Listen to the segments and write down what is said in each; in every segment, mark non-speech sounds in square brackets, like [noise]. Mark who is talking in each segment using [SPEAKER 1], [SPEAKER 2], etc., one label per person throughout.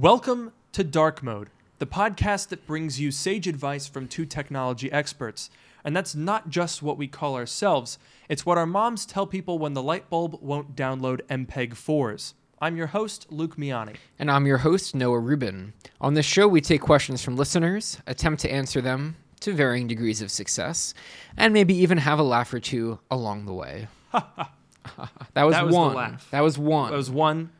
[SPEAKER 1] Welcome to Dark Mode, the podcast that brings you sage advice from two technology experts. And that's not just what we call ourselves, it's what our moms tell people when the light bulb won't download MPEG 4s. I'm your host, Luke Miani.
[SPEAKER 2] And I'm your host, Noah Rubin. On this show, we take questions from listeners, attempt to answer them to varying degrees of success, and maybe even have a laugh or two along the way. [laughs] that was
[SPEAKER 1] That was
[SPEAKER 2] one.
[SPEAKER 1] laugh.
[SPEAKER 2] That was one.
[SPEAKER 1] That was one,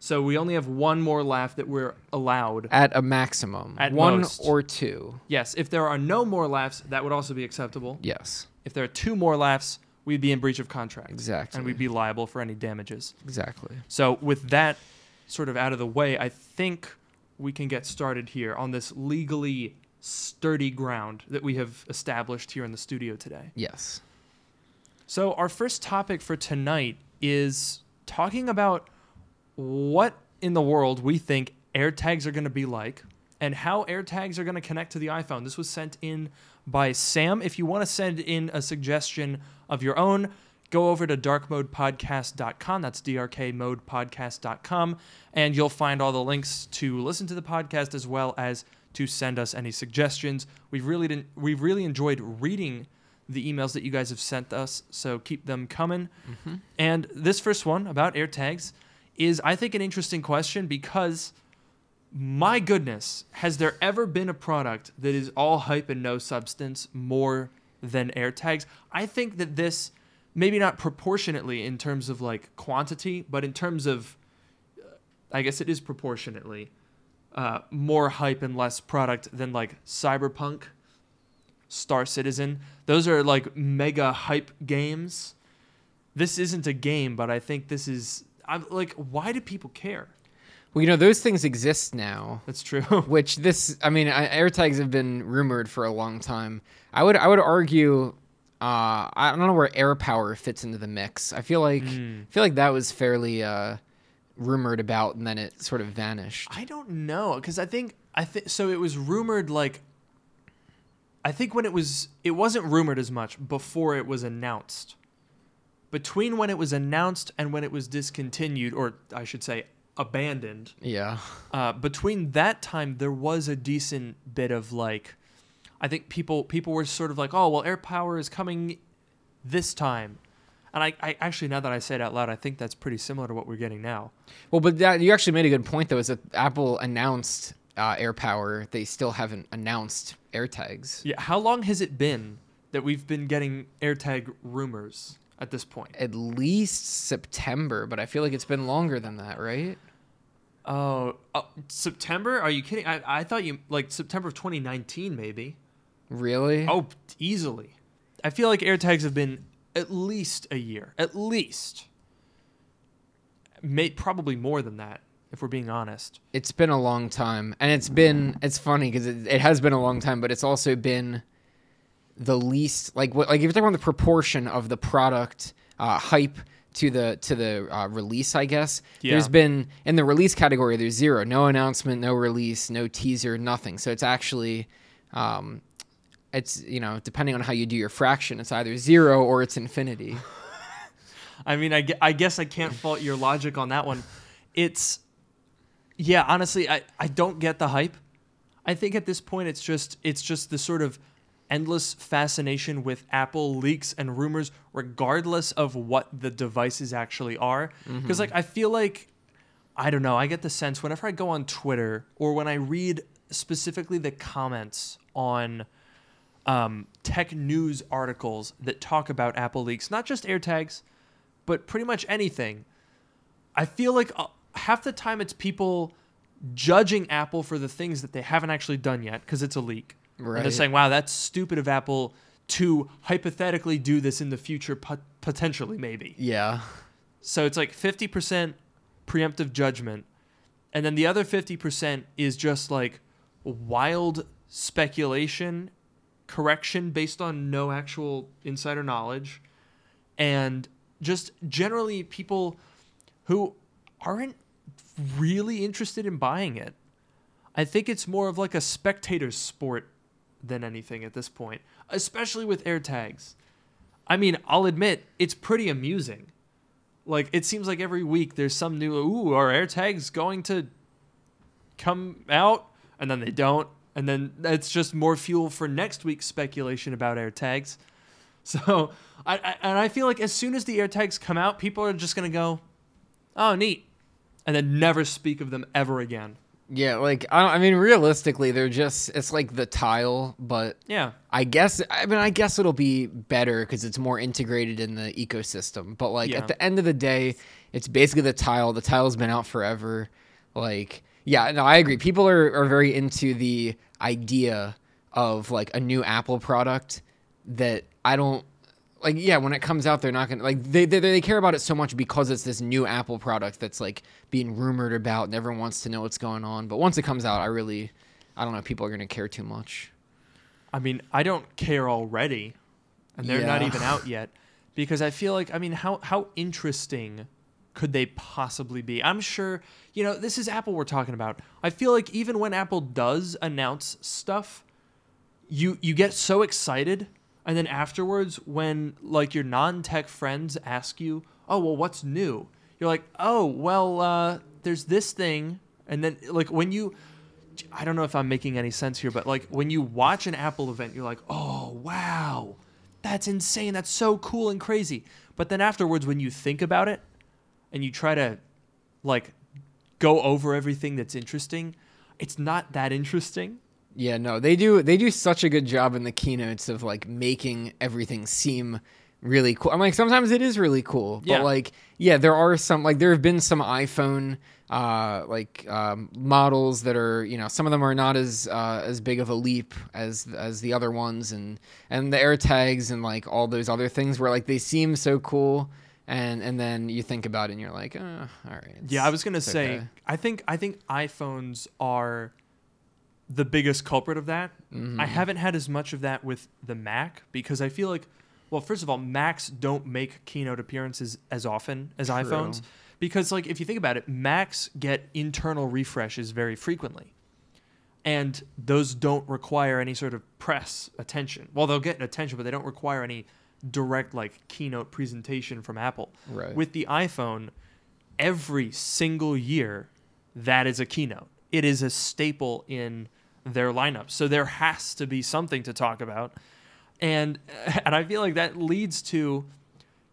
[SPEAKER 1] so we only have one more laugh that we're allowed.
[SPEAKER 2] at a maximum.
[SPEAKER 1] At
[SPEAKER 2] one
[SPEAKER 1] most.
[SPEAKER 2] or two.
[SPEAKER 1] Yes, if there are no more laughs, that would also be acceptable.
[SPEAKER 2] Yes,
[SPEAKER 1] If there are two more laughs, we'd be in breach of contract.
[SPEAKER 2] exactly.
[SPEAKER 1] And we'd be liable for any damages.
[SPEAKER 2] exactly.
[SPEAKER 1] So, with that sort of out of the way, I think we can get started here on this legally sturdy ground that we have established here in the studio today.
[SPEAKER 2] Yes.
[SPEAKER 1] So, our first topic for tonight is talking about what in the world we think AirTags are going to be like and how AirTags are going to connect to the iPhone. This was sent in by Sam. If you want to send in a suggestion of your own, go over to darkmodepodcast.com. That's drkmodepodcast.com. And you'll find all the links to listen to the podcast as well as to send us any suggestions. We've really didn't, we've really enjoyed reading the emails that you guys have sent us, so keep them coming.
[SPEAKER 2] Mm-hmm.
[SPEAKER 1] And this first one about AirTags is, I think, an interesting question because my goodness, has there ever been a product that is all hype and no substance more than AirTags? I think that this, maybe not proportionately in terms of like quantity, but in terms of, uh, I guess it is proportionately, uh, more hype and less product than like Cyberpunk, Star Citizen. Those are like mega hype games. This isn't a game, but I think this is. I'm like, why do people care?
[SPEAKER 2] Well, you know, those things exist now.
[SPEAKER 1] That's true. [laughs]
[SPEAKER 2] Which this, I mean, I- AirTags have been rumored for a long time. I would, I would argue, uh, I don't know where AirPower fits into the mix. I feel like,
[SPEAKER 1] Mm.
[SPEAKER 2] I feel like that was fairly uh, rumored about, and then it sort of vanished.
[SPEAKER 1] I don't know because I think I think so. It was rumored like. I think when it was, it wasn't rumored as much before it was announced. Between when it was announced and when it was discontinued, or I should say, abandoned,
[SPEAKER 2] Yeah,
[SPEAKER 1] uh, between that time there was a decent bit of like i think people people were sort of like oh well air power is coming this time and I, I actually now that i say it out loud i think that's pretty similar to what we're getting now
[SPEAKER 2] well, but that you actually made a good point though. Is that Apple announced uh, AirPower? They still haven't announced AirTags.
[SPEAKER 1] yeah how long has it been that we've been getting airtag rumors at this point
[SPEAKER 2] At least September, but I feel like it's been longer than that, right?
[SPEAKER 1] oh, oh september are you kidding I, I thought you like september of 2019 maybe
[SPEAKER 2] Really?
[SPEAKER 1] Oh, easily. I feel like AirTags have been at least a year, at least. May probably more than that, if we're being honest.
[SPEAKER 2] It's been a long time, and it's been it's funny because it, it has been a long time, but it's also been the least like what like if you're talking about the proportion of the product uh, hype to the to the uh, release, I guess
[SPEAKER 1] Yeah.
[SPEAKER 2] there's been in the release category there's zero, no announcement, no release, no teaser, nothing. So it's actually um, it's you know depending on how you do your fraction, it's either zero or it's infinity. [laughs]
[SPEAKER 1] I mean, I, I guess I can't fault your logic on that one. It's, yeah, honestly, I, I don't get the hype. I think at this point it's just it's just the sort of endless fascination with Apple leaks and rumors, regardless of what the devices actually are. Because like I feel like I don't know. I get the sense whenever I go on Twitter or when I read specifically the comments on um, tech news articles that talk about Apple leaks, not just AirTags, but pretty much anything. I feel like uh, half the time it's people judging Apple for the things that they haven't actually done yet because it's a leak. They're saying, wow, that's stupid of Apple to hypothetically do this in the future, pot- potentially, maybe.
[SPEAKER 2] Yeah.
[SPEAKER 1] So it's like 50% preemptive judgment. And then the other 50% is just like wild speculation, correction based on no actual insider knowledge, and just generally people who aren't really interested in buying it. I think it's more of like a spectator sport than anything at this point, especially with AirTags. I mean, I'll admit it's pretty amusing. Like it seems like every week there's some new ooh, are AirTags going to come out and then they don't, and then it's just more fuel for next week's speculation about AirTags. [laughs] So, I, I and I feel like as soon as the AirTags come out, people are just gonna go, "Oh, neat," and then never speak of them ever again.
[SPEAKER 2] Yeah, like I, I mean, realistically, they're just it's like the tile, but
[SPEAKER 1] Yeah,
[SPEAKER 2] I guess I mean I guess it'll be better because it's more integrated in the ecosystem. But like
[SPEAKER 1] Yeah.
[SPEAKER 2] at the end of the day, it's basically the tile. The tile's been out forever. Like yeah, no, I agree. People are are very into the idea of like a new Apple product that I don't like. Yeah, when it comes out, they're not gonna like they they, they care about it so much because it's this new Apple product that's like being rumored about and everyone wants to know what's going on. But once it comes out, I really I don't know. People are gonna care too much.
[SPEAKER 1] I mean, I don't care already, and they're not even out yet, because I feel like I mean, how how interesting could they possibly be? I'm sure you know this is Apple we're talking about. I feel like even when Apple does announce stuff, you you get so excited, and then afterwards, when like your non-tech friends ask you, "Oh, well, what's new?" You're like, "Oh, well, uh, there's this thing," and then like when you I don't know if I'm making any sense here, but like when you watch an Apple event, you're like, oh, wow, that's insane. That's so cool and crazy. But then afterwards, when you think about it and you try to like go over everything that's interesting, it's not that interesting.
[SPEAKER 2] Yeah, no, they do they do such a good job in the keynotes of like making everything seem really cool. I'm like sometimes it is really cool, but
[SPEAKER 1] Yeah.
[SPEAKER 2] like yeah, there are some like there have been some iPhone uh like um, models that are you know some of them are not as uh, as big of a leap as as the other ones and and the AirTags and like all those other things where like they seem so cool and and then you think about it and you're like oh, all right
[SPEAKER 1] Yeah, I was gonna say,
[SPEAKER 2] okay.
[SPEAKER 1] I think I think iPhones are the biggest culprit of that.
[SPEAKER 2] Mm-hmm.
[SPEAKER 1] I haven't had as much of that with the Mac because I feel like, well, first of all, Macs don't make keynote appearances as often as iPhones because, like, if you think about it, Macs get internal refreshes very frequently, and those don't require any sort of press attention. Well, they'll get attention, but they don't require any direct like keynote presentation from Apple.
[SPEAKER 2] Right.
[SPEAKER 1] With the iPhone, every single year, that is a keynote. It is a staple in their lineup. So there has to be something to talk about. And [laughs] and I feel like that leads to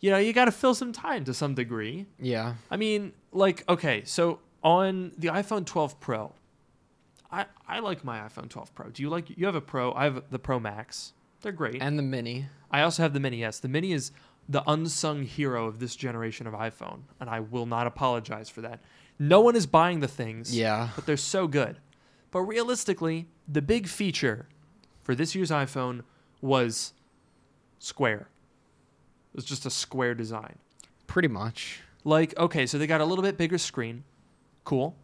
[SPEAKER 1] you know, you got to fill some time to some degree.
[SPEAKER 2] yeah
[SPEAKER 1] I mean, like okay, so on the iPhone 12 Pro, I I like my iPhone 12 Pro. Do you like you have a Pro? I have the Pro Max. They're great.
[SPEAKER 2] and the mini
[SPEAKER 1] I also have the Mini S. The Mini is the unsung hero of this generation of iPhone, and I will not apologize for that. No one is buying the things,
[SPEAKER 2] yeah
[SPEAKER 1] but they're so good. But realistically, the big feature for this year's iPhone was square. It was just a square design.
[SPEAKER 2] pretty much
[SPEAKER 1] Like, okay, so they got a little bit bigger screen. Cool.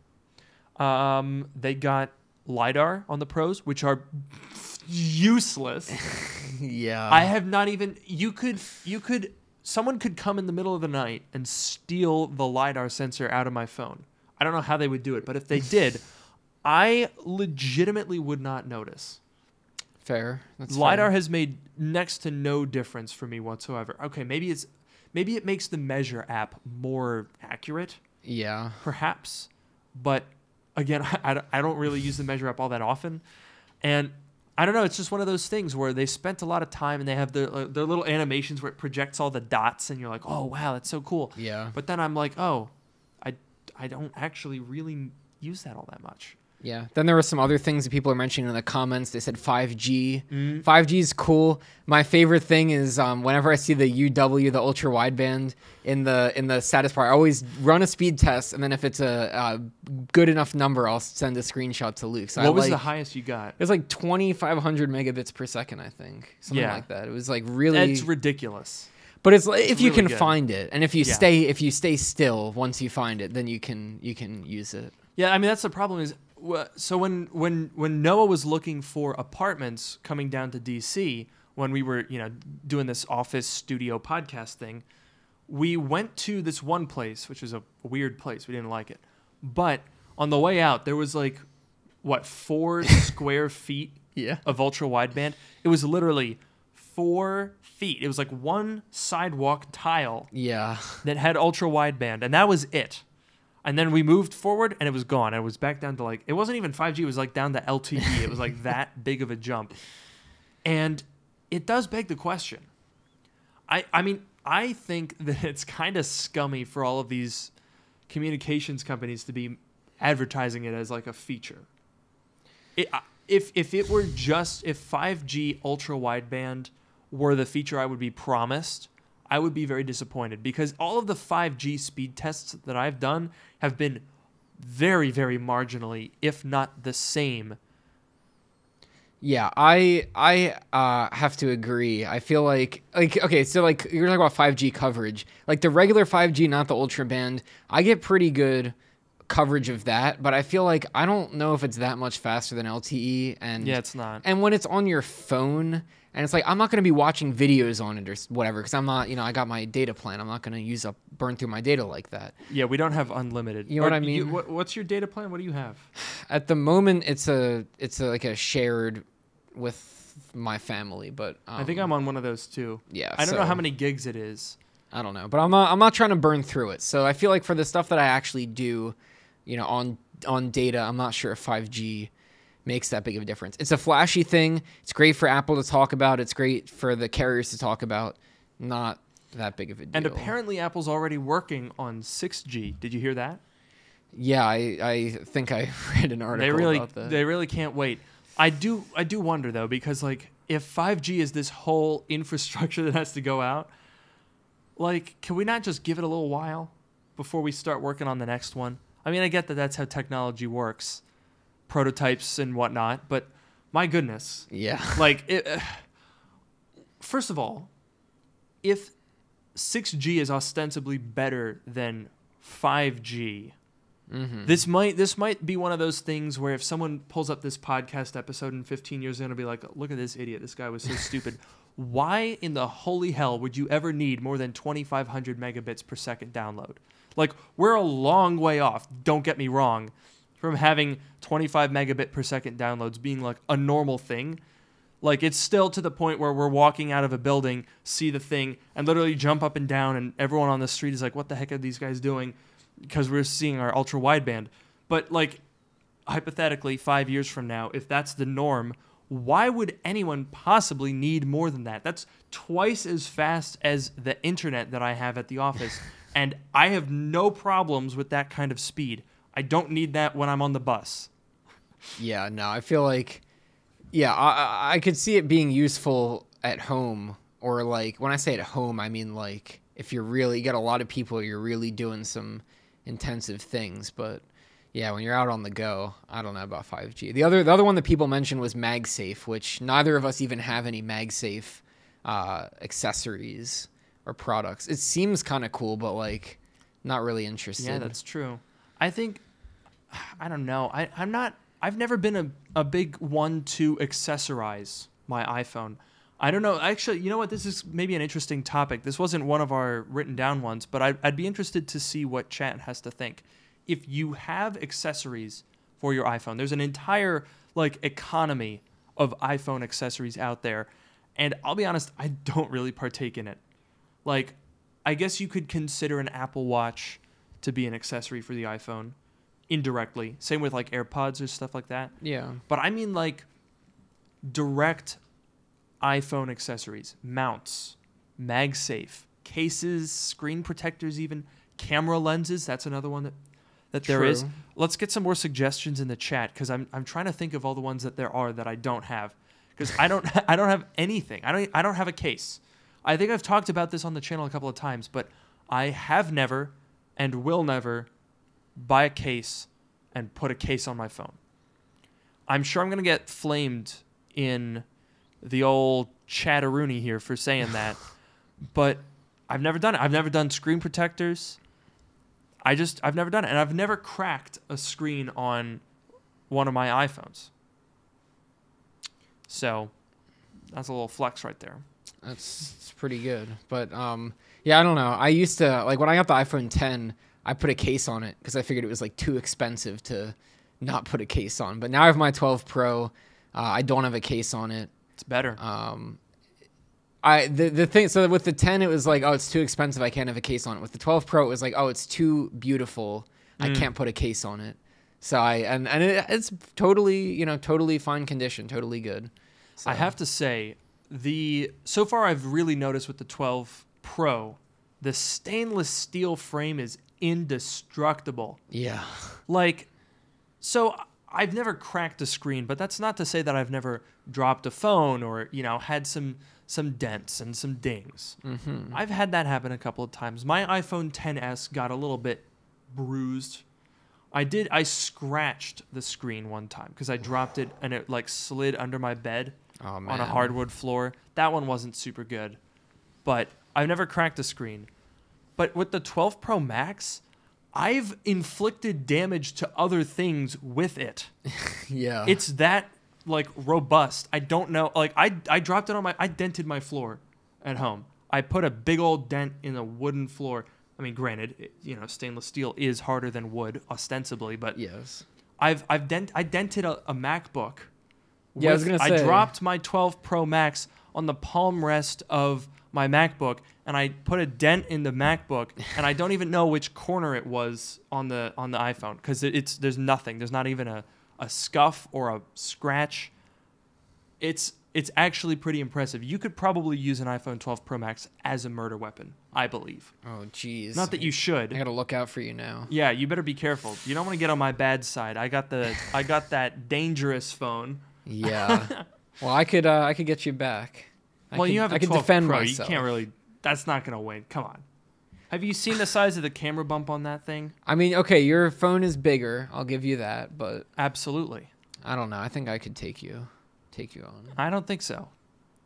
[SPEAKER 1] Um, they got LiDAR on the Pros, which are useless. [laughs]
[SPEAKER 2] yeah
[SPEAKER 1] I have not even you could you could someone could come in the middle of the night and steal the lidar sensor out of my phone. I don't know how they would do it, but if they did, I legitimately would not notice.
[SPEAKER 2] Fair. That's
[SPEAKER 1] lidar
[SPEAKER 2] fair.
[SPEAKER 1] has made next to no difference for me whatsoever. Okay, maybe it's maybe it makes the measure app more accurate,
[SPEAKER 2] Yeah.
[SPEAKER 1] perhaps, but again, [laughs] I, I, don't really use the measure app all that often, and I don't know. It's just one of those things where they spent a lot of time and they have their uh, their little animations where it projects all the dots, and you're like, oh wow, that's so cool.
[SPEAKER 2] Yeah.
[SPEAKER 1] But then I'm like, oh, I I don't actually really use that all that much.
[SPEAKER 2] Yeah. Then there were some other things that people are mentioning in the comments. They said 5G.
[SPEAKER 1] Mm.
[SPEAKER 2] 5G is cool. My favorite thing is um, whenever I see the UW, the ultra wideband in the in the status bar, I always run a speed test, and then if it's a, uh good enough number, I'll send a screenshot to Luke. So I
[SPEAKER 1] what was the highest you got?
[SPEAKER 2] It was like 2,500 megabits per second, I think, something
[SPEAKER 1] Yeah.
[SPEAKER 2] like that. It was like really.
[SPEAKER 1] That's ridiculous.
[SPEAKER 2] But it's like if you can
[SPEAKER 1] good.
[SPEAKER 2] find it, and if you
[SPEAKER 1] Yeah.
[SPEAKER 2] stay if you stay still once you find it, then you can you can use it.
[SPEAKER 1] Yeah, I mean that's the problem is so when when when Noah was looking for apartments coming down to DC when we were, you know, doing this office studio podcast thing, we went to this one place which was a weird place. We didn't like it. But on the way out there was like what, 4 [laughs] square feet
[SPEAKER 2] Yeah.
[SPEAKER 1] of ultra wideband. It was literally 4 feet. It was like one sidewalk tile
[SPEAKER 2] Yeah.
[SPEAKER 1] that had ultra wideband, and that was it. And then we moved forward and it was gone. It was back down to like it wasn't even 5G, it was like down to LTE. it was like that [laughs] big of a jump. And it does beg the question. I I mean, I think that [laughs] it's kind of scummy for all of these communications companies to be advertising it as like a feature. It, if if it were just if 5G ultra wideband were the feature I would be promised, I would be very disappointed because all of the 5G speed tests that I've done have been very very marginally if not the same.
[SPEAKER 2] Yeah, I I uh, have to agree. I feel like like okay, so like you're talking about 5G coverage, like the regular 5G, not the ultra band. I get pretty good coverage of that, but I feel like I don't know if it's that much faster than LTE. And
[SPEAKER 1] Yeah, it's not.
[SPEAKER 2] And when it's on your phone, and it's like I'm not going to be watching videos on it or whatever, because I'm not, you know, I got my data plan. I'm not going to use up burn through my data like that.
[SPEAKER 1] Yeah, we don't have unlimited.
[SPEAKER 2] You know what I
[SPEAKER 1] Or
[SPEAKER 2] mean?
[SPEAKER 1] what, what's your data plan? What do you have? [sighs]
[SPEAKER 2] At the moment, it's a it's a, like a shared with my family, but um,
[SPEAKER 1] I think I'm on one of those too.
[SPEAKER 2] yeah.
[SPEAKER 1] I don't know how many gigs it is.
[SPEAKER 2] I don't know, but I'm not. I'm not trying to burn through it. So I feel like for the stuff that I actually do, you know, on on data, I'm not sure if 5G makes that big of a difference. It's a flashy thing. It's great for Apple to talk about. It's great for the carriers to talk about. Not that big of a deal.
[SPEAKER 1] And apparently, Apple's already working on 6G. Did you hear that?
[SPEAKER 2] yeah, I I think I [laughs] read an article
[SPEAKER 1] They really,
[SPEAKER 2] about that.
[SPEAKER 1] they really can't wait. I do, I do wonder though, because like, if 5G is this whole [laughs] infrastructure that has to go out, like, can we not just give it a little while before we start working on the next one? I mean, I get that that's how technology works, prototypes and whatnot, but my goodness,
[SPEAKER 2] yeah. [laughs]
[SPEAKER 1] like it, uh, first of all if 6g is ostensibly better than 5g
[SPEAKER 2] hmm
[SPEAKER 1] this might this might be one of those things where if someone pulls up this podcast episode in 15 years they're to be like look at this idiot. This guy was so [laughs] stupid. Why in the holy hell would you ever need more than 2500 megabits per second download? Like we're a long way off. Don't get me wrong from having 25 megabit per second downloads being like a normal thing. Like it's still to the point where we're walking out of a building see the thing and literally jump up and down and everyone on the street is like what the heck are these guys doing? Because we're seeing our ultra wideband. But like hypothetically 5 years from now if that's the norm why would anyone possibly need more than that? That's twice as fast as the internet that I have at the office [laughs] and I have no problems with that kind of speed I don't need that when I'm on the bus
[SPEAKER 2] Yeah, no, I feel like, yeah, I, I- could see it being useful at home, or like when I say at home, I mean like if you're really you got a lot of people, you're really doing some intensive things. But yeah, when you're out on the go, I don't know about 5G. The other the other one that people mentioned was MagSafe, which neither of us even have any MagSafe uh, accessories or products. It seems kind of cool, but like not really interested.
[SPEAKER 1] Yeah, that's true. I think I don't know. I, I'm not I've never been a, a big one to accessorize my iPhone. I don't know. Actually, you know what? This is maybe an interesting topic. This wasn't one of our written down ones, but I, I'd be interested to see what chat has to think. If you have accessories for your iPhone, there's an entire like economy of iPhone accessories out there, and I'll be honest, I don't really partake in it. Like, I guess you could consider an Apple Watch to be an accessory for the iPhone indirectly. Same with like AirPods or stuff like that.
[SPEAKER 2] yeah.
[SPEAKER 1] But I mean like direct iPhone accessories, mounts, MagSafe, cases, screen protectors even, camera lenses, that's another one that that there is. Let's get some more suggestions in the chat cuz I'm I'm trying to think of all the ones that there are that I don't have cuz I don't [laughs] I don't have anything. I don't I don't have a case. I think I've talked about this on the channel a couple of times, but I have never and will never buy a case and put a case on my phone. I'm sure I'm going to get flamed in the old chatteroony here for saying [laughs] that, but I've never done it. I've never done screen protectors. I just, I've never done it. And I've never cracked a screen on one of my iPhones. So that's a little flex right there.
[SPEAKER 2] That's it's pretty good. But um, yeah, I don't know. I used to like when I got the iPhone 10, I put a case on it because I figured it was like too expensive to not put a case on. But now I have my 12 Pro. Uh, I don't have a case on it.
[SPEAKER 1] It's better.
[SPEAKER 2] Um, I the the thing so with the 10 it was like oh it's too expensive I can't have a case on it. With the 12 Pro it was like oh it's too beautiful I
[SPEAKER 1] Mm.
[SPEAKER 2] can't put a case on it. So I and and it, it's totally you know totally fine condition, totally good.
[SPEAKER 1] I have to say, the so far I've really noticed with the 12 Pro, the stainless steel frame is indestructible.
[SPEAKER 2] yeah.
[SPEAKER 1] Like, so I've never cracked a screen, but that's not to say that I've never dropped a phone or you know had some some dents and some dings.
[SPEAKER 2] Mm-hmm.
[SPEAKER 1] I've had that happen a couple of times. My iPhone 10s got a little bit bruised. I did. I scratched the screen one time because I dropped it and it like slid under my bed
[SPEAKER 2] Oh
[SPEAKER 1] on a hardwood floor. That one wasn't super good, but I've never cracked a screen. But with the 12 Pro Max, I've inflicted damage to other things with it. [laughs]
[SPEAKER 2] Yeah.
[SPEAKER 1] It's that like robust. I don't know. Like I I dropped it on my I dented my floor at home. I put a big old dent in the wooden floor. I mean, granted, it, you know, stainless steel is harder than wood ostensibly, but
[SPEAKER 2] yes.
[SPEAKER 1] I've I've dent I dented a, a MacBook.
[SPEAKER 2] Yeah, I was gonna say.
[SPEAKER 1] I dropped my 12 Pro Max on the palm rest of my MacBook, and I put a dent in the MacBook, [laughs] and I don't even know which corner it was on the on the iPhone because it, it's there's nothing. There's not even a, a scuff or a scratch. It's it's actually pretty impressive. You could probably use an iPhone 12 Pro Max as a murder weapon, I believe.
[SPEAKER 2] Oh jeez.
[SPEAKER 1] Not that you should.
[SPEAKER 2] I gotta look out for you now.
[SPEAKER 1] Yeah, you better be careful. You don't want to get on my bad side. I got the I got that dangerous phone.
[SPEAKER 2] Yeah. [laughs] well, I could uh, I could get you back.
[SPEAKER 1] Well,
[SPEAKER 2] could,
[SPEAKER 1] you have a
[SPEAKER 2] I can
[SPEAKER 1] 12
[SPEAKER 2] defend
[SPEAKER 1] Pro.
[SPEAKER 2] myself.
[SPEAKER 1] You can't really. That's not gonna win. Come on. Have you seen the size of the camera bump on that thing?
[SPEAKER 2] I mean, okay, your phone is bigger. I'll give you that, but
[SPEAKER 1] Absolutely.
[SPEAKER 2] I don't know. I think I could take you, take you on.
[SPEAKER 1] I don't think so.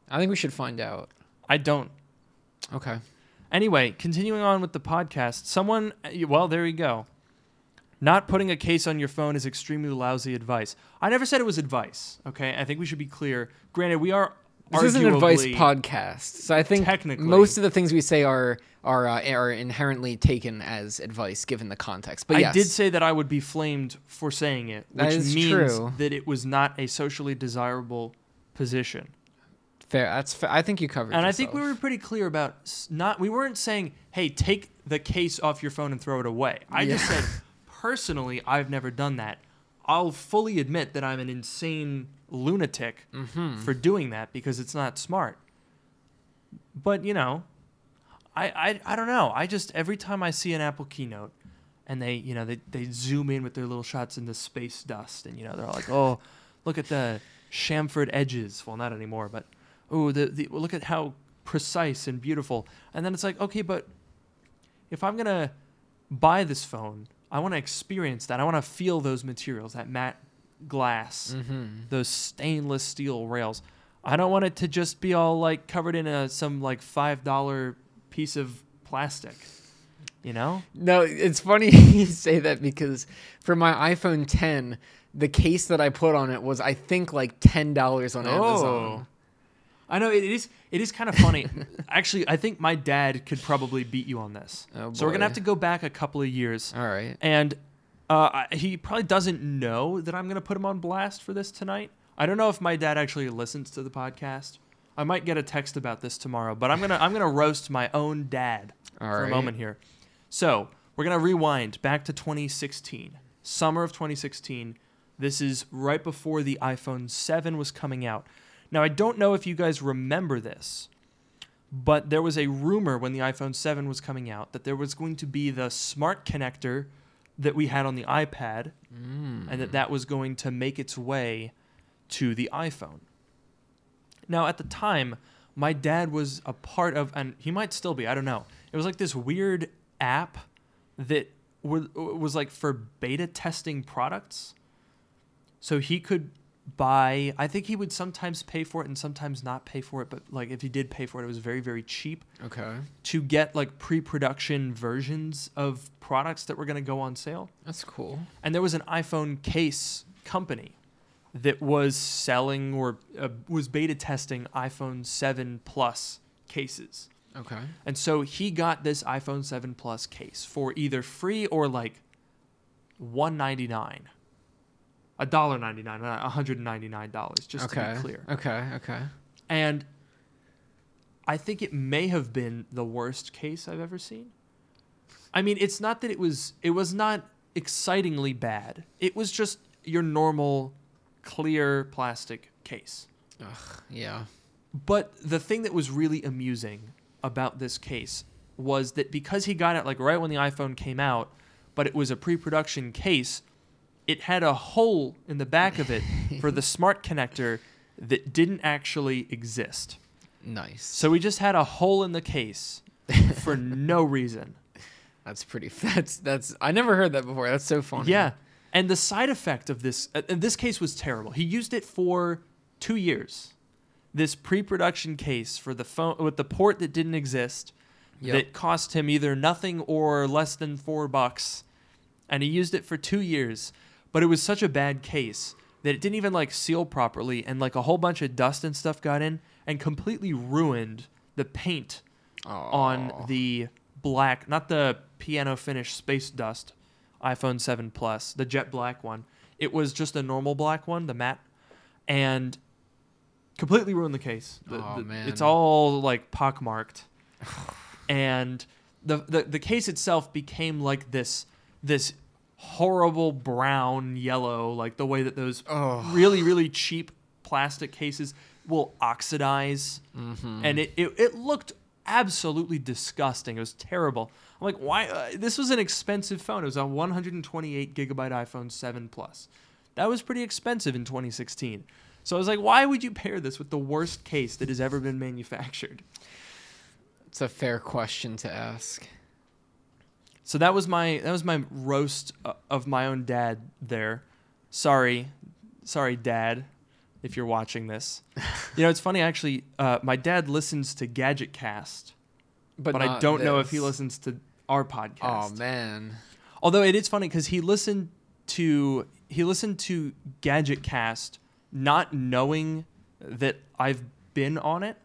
[SPEAKER 2] I think we should find out.
[SPEAKER 1] I don't.
[SPEAKER 2] Okay.
[SPEAKER 1] Anyway, continuing on with the podcast, someone. Well, there you go. Not putting a case on your phone is extremely lousy advice. I never said it was advice. Okay, I think we should be clear. Granted, we are.
[SPEAKER 2] This is an advice podcast, so I think
[SPEAKER 1] Technically.
[SPEAKER 2] most of the things we say are are uh, are inherently taken as advice given the context. But
[SPEAKER 1] I did say that I would be flamed for saying it, which means
[SPEAKER 2] true.
[SPEAKER 1] that it was not a socially desirable position.
[SPEAKER 2] fair. That's fa- I think you covered.
[SPEAKER 1] And I think we were pretty clear about not. We weren't saying, "Hey, take the case off your phone and throw it away." I just said, personally, I've never done that. I'll fully admit that I'm an insane lunatic
[SPEAKER 2] Mhm.
[SPEAKER 1] for doing that because it's not smart. But you know, I, I I don't know. I just every time I see an Apple keynote, and they you know they they zoom in with their little shots in the space dust, and you know they're all like, oh, look at the chamfered edges. Well, not anymore, but oh, the, the look at how precise and beautiful. And then it's like, okay, but if I'm gonna buy this phone, I want to experience that. I want to feel those materials, that matte glass
[SPEAKER 2] Mhm.
[SPEAKER 1] those stainless steel rails. I don't want it to just be all like covered in a some like five dollar piece of plastic. You know?
[SPEAKER 2] No, it's funny [laughs] you say that because for my iPhone 10, the case that I put on it was I think like ten dollars on Amazon.
[SPEAKER 1] I know it is. It is kind of funny. [laughs] Actually, I think my dad could probably beat you on this.
[SPEAKER 2] Oh,
[SPEAKER 1] so we're gonna have to go back a couple of years,
[SPEAKER 2] All right.
[SPEAKER 1] and uh, I- he probably doesn't know that I'm gonna put him on blast for this tonight. I don't know if my dad actually listens to the podcast. I might get a text about this tomorrow, but I'm gonna I'm gonna roast my own dad
[SPEAKER 2] All
[SPEAKER 1] for
[SPEAKER 2] right.
[SPEAKER 1] a moment here. So we're gonna rewind back to 2016, summer of 2016. This is right before the iPhone 7 was coming out. Now I don't know if you guys remember this, but there was a rumor when the iPhone 7 was coming out that there was going to be the smart connector that we had on the iPad,
[SPEAKER 2] Mm.
[SPEAKER 1] and that that was going to make its way to the iPhone. Now, at the time, my dad was a part of, and he might still be, I don't know. It was like this weird app that was, was like for beta testing products. So he could buy, I think he would sometimes pay for it and sometimes not pay for it, but like if he did pay for it, it was very, very cheap
[SPEAKER 2] Okay.
[SPEAKER 1] to get like pre production versions of products that were going to go on sale.
[SPEAKER 2] That's cool.
[SPEAKER 1] And there was an iPhone case company that was selling or uh, was beta testing iPhone 7 Plus cases.
[SPEAKER 2] Okay.
[SPEAKER 1] And so he got this iPhone 7 Plus case for either free or like 199 a dollar 99 not 199 dollars just
[SPEAKER 2] okay.
[SPEAKER 1] to be clear
[SPEAKER 2] Okay. Okay.
[SPEAKER 1] and I think it may have been the worst case I've ever seen. I mean, it's not that it was it was not excitingly bad. It was just your normal clear plastic case.
[SPEAKER 2] Ugh, yeah.
[SPEAKER 1] But the thing that was really amusing about this case was that because he got it like right when the iPhone came out, but it was a pre-production case, it had a hole in the back of it [laughs] for the smart connector that didn't actually exist.
[SPEAKER 2] Nice.
[SPEAKER 1] So we just had a hole in the case [laughs] for no reason.
[SPEAKER 2] That's pretty. [laughs] That's that's. I never heard that before. That's so funny.
[SPEAKER 1] Yeah. And the side effect of this, uh, and this case was terrible. He used it for two years. This pre-production case for the phone with the port that didn't exist,
[SPEAKER 2] Yep.
[SPEAKER 1] that cost him either nothing or less than four bucks, and he used it for two years. But it was such a bad case that it didn't even like seal properly, and like a whole bunch of dust and stuff got in and completely ruined the paint on the black, not the piano finish space dust iPhone 7 Plus, the jet black one. It was just a normal black one, the matte, and completely ruined the case. The-
[SPEAKER 2] Aw,
[SPEAKER 1] the-
[SPEAKER 2] man.
[SPEAKER 1] It's all like pockmarked, [sighs] and the, the the case itself became like this this horrible brown yellow, like the way that those
[SPEAKER 2] Oh.
[SPEAKER 1] really really cheap plastic cases will oxidize
[SPEAKER 2] Mhm.
[SPEAKER 1] and it, it, it looked absolutely disgusting. It was terrible. I'm like, why? Uh, this was an expensive phone. It was a 128 gigabyte iPhone 7 Plus. That was pretty expensive in 2016. So I was like, why would you pair this with the worst case that has ever been manufactured?
[SPEAKER 2] It's a fair question to ask.
[SPEAKER 1] So that was my that was my roast uh, of my own dad there. Sorry, sorry, dad, if you're watching this. [laughs] you know, it's funny actually. Uh, my dad listens to Gadget Cast, but, I don't know if he listens to our podcast.
[SPEAKER 2] Oh man.
[SPEAKER 1] Although it is funny because he listened to he listened to Gadget Cast, not knowing that I've been on it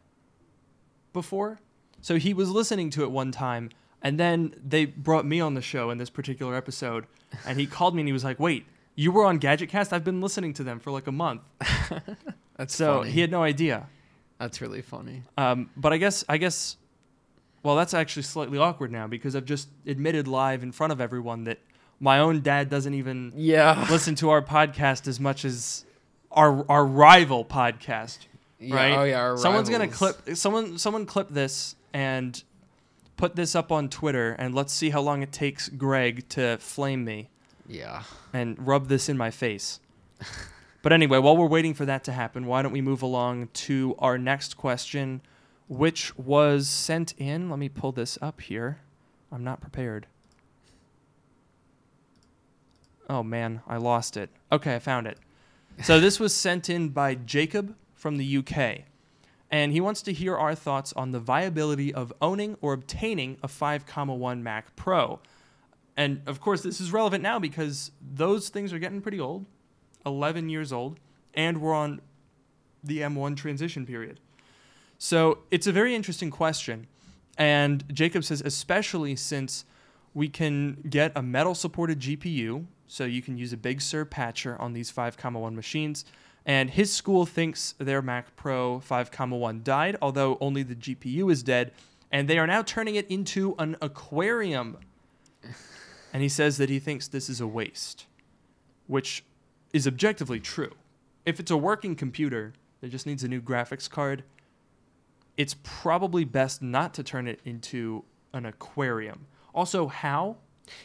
[SPEAKER 1] before. So he was listening to it one time, and then they brought me on the show in this particular episode, and he called me and he was like, "Wait, you were on Gadgetcast? I've been listening to them for like a month." [laughs]
[SPEAKER 2] That's
[SPEAKER 1] so
[SPEAKER 2] funny.
[SPEAKER 1] he had no idea.
[SPEAKER 2] That's really funny.
[SPEAKER 1] Um, but I guess I guess well that's actually slightly awkward now because I've just admitted live in front of everyone that my own dad doesn't even
[SPEAKER 2] Yeah. [laughs]
[SPEAKER 1] listen to our podcast as much as our our rival podcast.
[SPEAKER 2] yeah.
[SPEAKER 1] right?
[SPEAKER 2] Oh yeah. Our
[SPEAKER 1] Someone's gonna clip someone someone clip this and put this up on Twitter and let's see how long it takes Greg to flame me
[SPEAKER 2] Yeah.
[SPEAKER 1] and rub this in my face. [laughs] but anyway, while we're waiting for that to happen, why don't we move along to our next question, which was sent in. Let me pull this up here. I'm not prepared. Oh man, I lost it. Okay, I found it. So this was sent in by Jacob from the UK. And he wants to hear our thoughts on the viability of owning or obtaining a 5,1 Mac Pro. And of course, this is relevant now because those things are getting pretty old 11 years old, and we're on the M1 transition period. So it's a very interesting question. And Jacob says, especially since we can get a metal supported GPU, so you can use a Big Sur patcher on these 5,1 machines. And his school thinks their Mac Pro 5,1 died, although only the GPU is dead. And they are now turning it into an aquarium. [laughs] And he says that he thinks this is a waste, which is objectively true. If it's a working computer that just needs a new graphics card, it's probably best not to turn it into an aquarium. Also, how?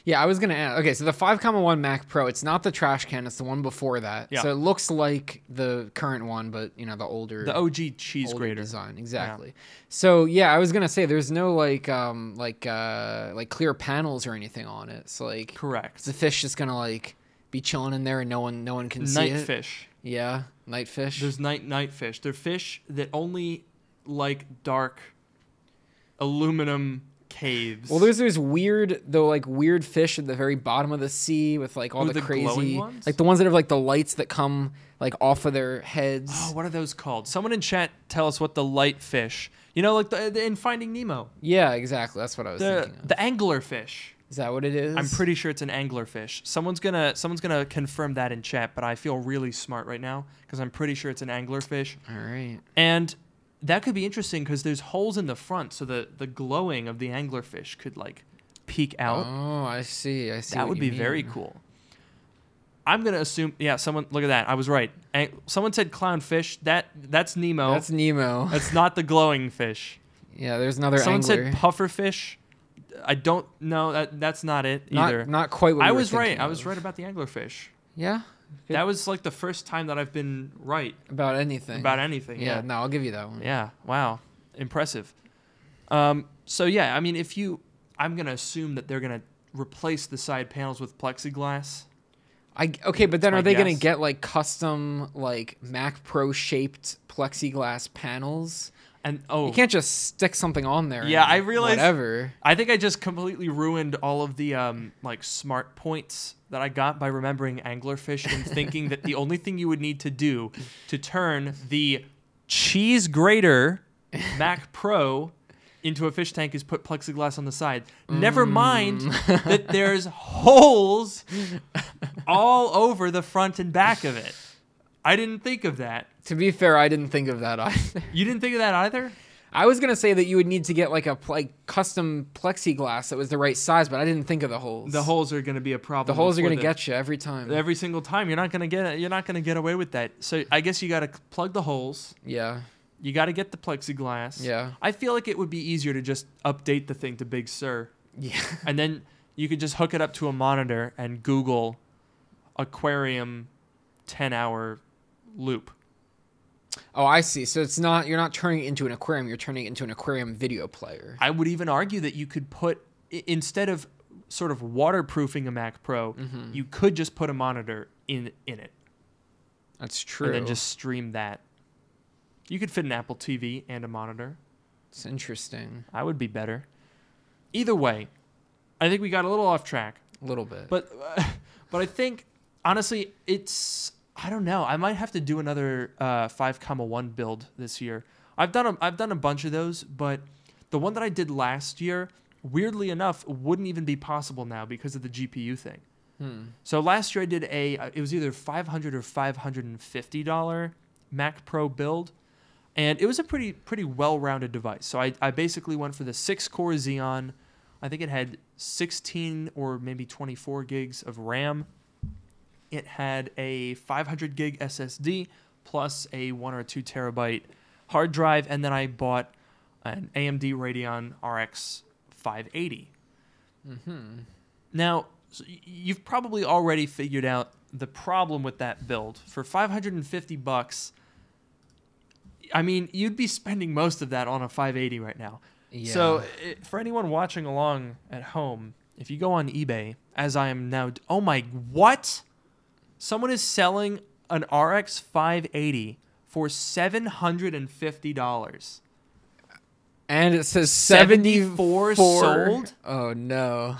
[SPEAKER 2] Yeah, I was gonna ask. Okay, so the five comma one Mac Pro, it's not the trash can; it's the one before that.
[SPEAKER 1] Yeah.
[SPEAKER 2] So it looks like the current one, but you know the older,
[SPEAKER 1] The OG cheese
[SPEAKER 2] older
[SPEAKER 1] grater.
[SPEAKER 2] design. Exactly. So yeah, I was gonna say there's no like um like uh like clear panels or anything on it. So like
[SPEAKER 1] Correct.
[SPEAKER 2] the fish just gonna like be chilling in there and no one no one can see
[SPEAKER 1] Night
[SPEAKER 2] it.
[SPEAKER 1] fish.
[SPEAKER 2] Yeah, night fish.
[SPEAKER 1] There's night night fish. They're fish that only like dark aluminum caves.
[SPEAKER 2] Well, there's those weird, though, like weird fish at the very bottom of the sea with like all
[SPEAKER 1] Oh,
[SPEAKER 2] the,
[SPEAKER 1] the
[SPEAKER 2] crazy,
[SPEAKER 1] ones?
[SPEAKER 2] like the ones that have like the lights that come like off of their heads.
[SPEAKER 1] Oh, what are those called? Someone in chat tell us what the light fish. You know, like the, the in Finding Nemo,
[SPEAKER 2] Yeah, exactly. That's what I was
[SPEAKER 1] the
[SPEAKER 2] thinking. Of.
[SPEAKER 1] the angler fish.
[SPEAKER 2] Is that what it is?
[SPEAKER 1] I'm pretty sure it's an anglerfish. Someone's gonna someone's gonna confirm that in chat, but I feel really smart right now because I'm pretty sure it's an anglerfish.
[SPEAKER 2] All right.
[SPEAKER 1] And that could be interesting because there's holes in the front, so the the glowing of the anglerfish could like peek out.
[SPEAKER 2] Oh, I see. I see.
[SPEAKER 1] that would be very cool. I'm gonna assume. Yeah, someone look at that. I was right. And someone said clownfish. That that's Nemo.
[SPEAKER 2] That's Nemo. [laughs]
[SPEAKER 1] That's not the glowing fish.
[SPEAKER 2] yeah, there's another
[SPEAKER 1] Someone
[SPEAKER 2] angler.
[SPEAKER 1] said pufferfish. I don't know. That that's not it either.
[SPEAKER 2] not quite what
[SPEAKER 1] I was right.
[SPEAKER 2] thinking
[SPEAKER 1] I was right about the anglerfish.
[SPEAKER 2] Yeah, Good.
[SPEAKER 1] That was like the first time that I've been right
[SPEAKER 2] about anything.
[SPEAKER 1] about anything.
[SPEAKER 2] yeah,
[SPEAKER 1] Yeah.
[SPEAKER 2] no, I'll give you that one.
[SPEAKER 1] Yeah. Wow. Impressive. Um, so yeah, I mean, if you, I'm gonna assume that they're gonna replace the side panels with plexiglass.
[SPEAKER 2] I okay, but then are they gonna get like custom like Mac Pro shaped plexiglass panels?
[SPEAKER 1] And oh,
[SPEAKER 2] You can't just stick something on there.
[SPEAKER 1] Yeah, I realized-
[SPEAKER 2] Whatever.
[SPEAKER 1] I think I just completely ruined all of the um, like smart points that I got by remembering anglerfish and thinking that the [laughs] only thing you would need to do to turn the cheese grater Mac [laughs] Pro into a fish tank is put plexiglass on the side. Never mind [laughs] that there's holes all over the front and back of it. I didn't think of that.
[SPEAKER 2] To be fair, I didn't think of that [laughs] either.
[SPEAKER 1] You didn't think of that either?
[SPEAKER 2] I was gonna say that you would need to get like a like custom plexiglass that was the right size, but I didn't think of the holes.
[SPEAKER 1] The holes are going to be a problem.
[SPEAKER 2] The holes are gonna
[SPEAKER 1] the-
[SPEAKER 2] get you every time.
[SPEAKER 1] every single time. You're not gonna get you're not gonna get away with that. So I guess you got to plug the holes.
[SPEAKER 2] yeah,
[SPEAKER 1] You got to get the plexiglass.
[SPEAKER 2] yeah,
[SPEAKER 1] I feel like it would be easier to just update the thing to Big Sur,
[SPEAKER 2] yeah. [laughs]
[SPEAKER 1] and then you could just hook it up to a monitor and Google aquarium 10 hour loop.
[SPEAKER 2] Oh, I see. So it's not you're not turning it into an aquarium. You're turning it into an aquarium video player.
[SPEAKER 1] I would even argue that you could put instead of sort of waterproofing a Mac Pro,
[SPEAKER 2] Mm-hmm.
[SPEAKER 1] you could just put a monitor in in it
[SPEAKER 2] That's true.
[SPEAKER 1] and then just stream that. You could fit an Apple TV and a monitor.
[SPEAKER 2] it's interesting.
[SPEAKER 1] I would be better. Either way, I think we got a little off track,
[SPEAKER 2] A little bit.
[SPEAKER 1] but [laughs] but I think honestly, it's I don't know. I might have to do another uh, five comma one build this year. I've done a, I've done a bunch of those, but the one that I did last year, weirdly enough, wouldn't even be possible now because of the GPU thing.
[SPEAKER 2] hmm.
[SPEAKER 1] So last year I did a uh, it was either 500 or 550 dollar Mac Pro build, and it was a pretty pretty well-rounded device. So I I basically went for the six core Xeon. I think it had 16 or maybe 24 gigs of RAM. It had a 500 gig SSD plus a one or two terabyte hard drive, and then I bought an AMD Radeon RX 580.
[SPEAKER 2] Mm-hmm.
[SPEAKER 1] Now, s- y- you've probably already figured out the problem with that build. For 550 bucks, I mean, you'd be spending most of that on a 580 right now.
[SPEAKER 2] Yeah.
[SPEAKER 1] So, i for anyone watching along at home, if you go on eBay, as I am now, oh my, what? Someone is selling an RX 580 for $750.
[SPEAKER 2] and it says
[SPEAKER 1] 74
[SPEAKER 2] 74
[SPEAKER 1] sold?
[SPEAKER 2] Oh no.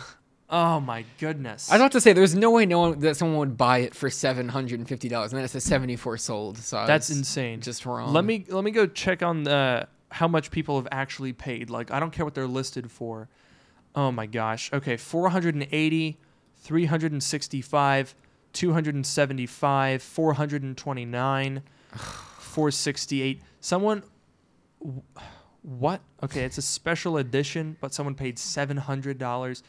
[SPEAKER 1] Oh my goodness.
[SPEAKER 2] I was about to say there's no way no one that someone would buy it for seven hundred and fifty dollars, and then it says seventy four sold. So I
[SPEAKER 1] That's insane.
[SPEAKER 2] Just wrong.
[SPEAKER 1] Let me let me go check on the how much people have actually paid. Like I don't care what they're listed for. Oh my gosh. Okay, 480, 365, 275, 429, 468. Someone what? Okay, it's a special edition, but someone paid $700.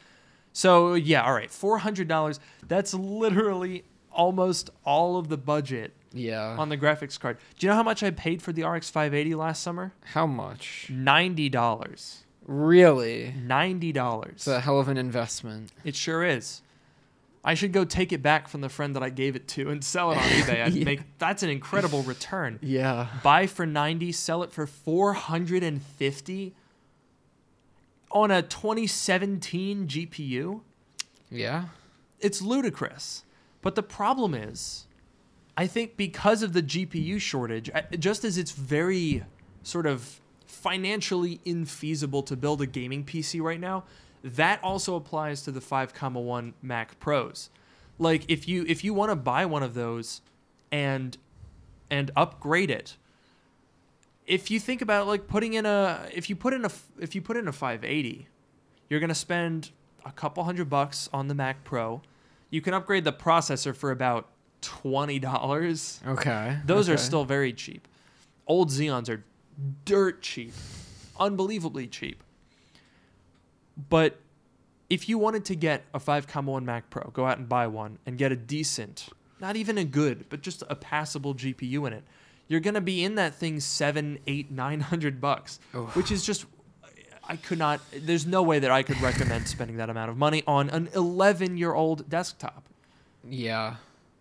[SPEAKER 1] So, yeah, all right. $400. That's literally almost all of the budget
[SPEAKER 2] Yeah.
[SPEAKER 1] on the graphics card. Do you know how much I paid for the RX 580 last summer?
[SPEAKER 2] How much?
[SPEAKER 1] Ninety dollars.
[SPEAKER 2] Really?
[SPEAKER 1] Ninety dollars.
[SPEAKER 2] It's a hell of an investment.
[SPEAKER 1] It sure is. I should go take it back from the friend that I gave it to and sell it on [laughs] eBay. I'd
[SPEAKER 2] Yeah.
[SPEAKER 1] make that's an incredible return.
[SPEAKER 2] Yeah.
[SPEAKER 1] Buy for ninety, sell it for four hundred and fifty on a 2017 GPU.
[SPEAKER 2] Yeah.
[SPEAKER 1] it's ludicrous. But the problem is, I think because of the GPU shortage, just as it's very sort of financially infeasible to build a gaming PC right now, that also applies to the 5.1 Mac Pros. Like if you if you want to buy one of those and and upgrade it, if you think about like putting in a if you put in a if you put in a 580, you're going to spend a couple hundred bucks on the Mac Pro. You can upgrade the processor for about $20.
[SPEAKER 2] Okay.
[SPEAKER 1] Those are still very cheap. Old Xeons are dirt cheap. Unbelievably cheap. But if you wanted to get a 5.1 Mac Pro, go out and buy one and get a decent, not even a good, but just a passable GPU in it, you're gonna be in that thing seven, eight, nine hundred bucks,
[SPEAKER 2] Oof.
[SPEAKER 1] which is just. I could not. There's no way that I could recommend spending that amount of money on an 11 year old desktop.
[SPEAKER 2] Yeah.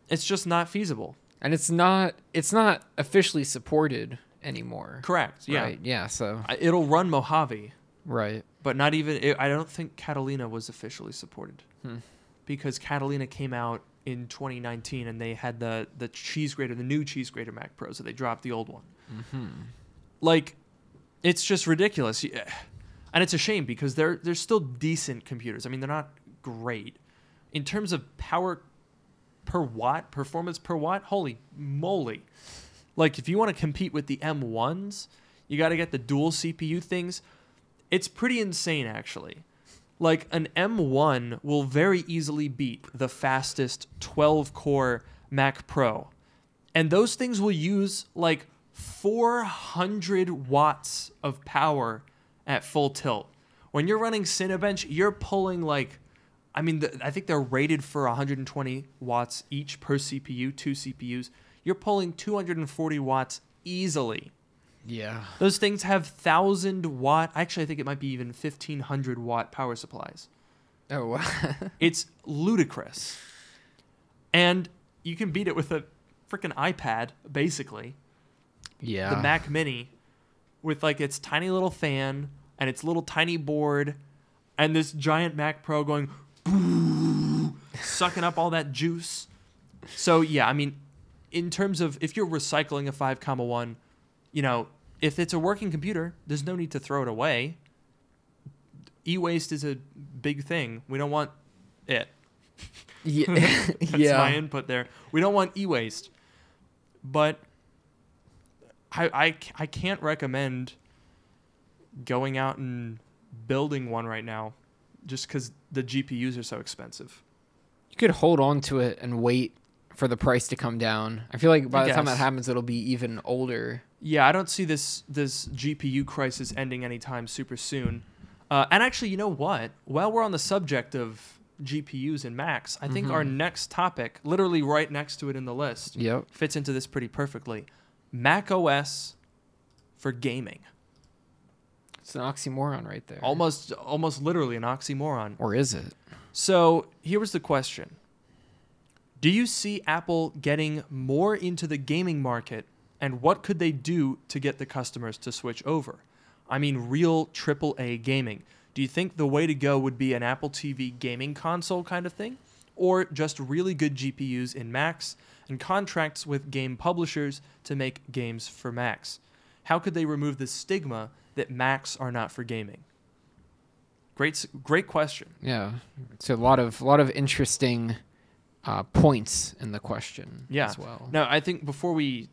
[SPEAKER 1] It's just not feasible.
[SPEAKER 2] And it's not it's not officially supported anymore.
[SPEAKER 1] Correct. Yeah.
[SPEAKER 2] Right. Yeah, so
[SPEAKER 1] It'll run Mojave,
[SPEAKER 2] right.
[SPEAKER 1] but not even. It, I don't think Catalina was officially supported
[SPEAKER 2] Hmm.
[SPEAKER 1] because Catalina came out in 2019 and they had the the cheese grater, the new cheese grater Mac Pro, so they dropped the old one.
[SPEAKER 2] Mhm.
[SPEAKER 1] Like, it's just ridiculous, and it's a shame because they're they're still decent computers. I mean, they're not great in terms of power per watt, performance per watt. Holy moly! Like, if you want to compete with the M1s, you got to get the dual CPU things. It's pretty insane, actually. Like, an M1 will very easily beat the fastest 12 core Mac Pro. And those things will use like 400 watts of power at full tilt. When you're running Cinebench, you're pulling like, I mean, the, I think they're rated for 120 watts each per CPU, two CPUs. You're pulling 240 watts easily.
[SPEAKER 2] Yeah.
[SPEAKER 1] Those things have 1,000 watt, actually, I think it might be even 1,500 watt power supplies.
[SPEAKER 2] Oh wow. [laughs]
[SPEAKER 1] It's ludicrous. And you can beat it with a freaking iPad, basically.
[SPEAKER 2] yeah.
[SPEAKER 1] The Mac Mini with like its tiny little fan and its little tiny board and this giant Mac Pro going [laughs] sucking up all that juice. So yeah, I mean, in terms of if you're recycling a 5 comma 1, you know, if it's a working computer, there's no need to throw it away. E-waste is a big thing. We don't want it.
[SPEAKER 2] Yeah. [laughs]
[SPEAKER 1] That's [laughs]
[SPEAKER 2] yeah.
[SPEAKER 1] my input there. We don't want e-waste, but I, I, I can't recommend going out and building one right now just because the GPUs are so expensive.
[SPEAKER 2] You could hold on to it and wait for the price to come down. I feel like by
[SPEAKER 1] I
[SPEAKER 2] the time that happens, it'll be even older.
[SPEAKER 1] Yeah, I don't see this this GPU crisis ending anytime super soon. Uh, and actually, you know what? While we're on the subject of GPUs and Macs, I think our
[SPEAKER 2] Mhm.
[SPEAKER 1] next topic, literally right next to it in the list,
[SPEAKER 2] Yep.
[SPEAKER 1] fits into this pretty perfectly. Mac OS for gaming.
[SPEAKER 2] It's an oxymoron right there.
[SPEAKER 1] Almost almost literally an oxymoron.
[SPEAKER 2] Or is it?
[SPEAKER 1] So, here was the question. Do you see Apple getting more into the gaming market and what could they do to get the customers to switch over? I mean real AAA gaming. Do you think the way to go would be an Apple TV gaming console kind of thing or just really good GPUs in Macs and contracts with game publishers to make games for Macs? How could they remove the stigma that Macs are not for gaming? Great great question.
[SPEAKER 2] Yeah. It's a lot of lot of interesting uh, points in the question
[SPEAKER 1] Yeah.
[SPEAKER 2] as well.
[SPEAKER 1] Now, I think before we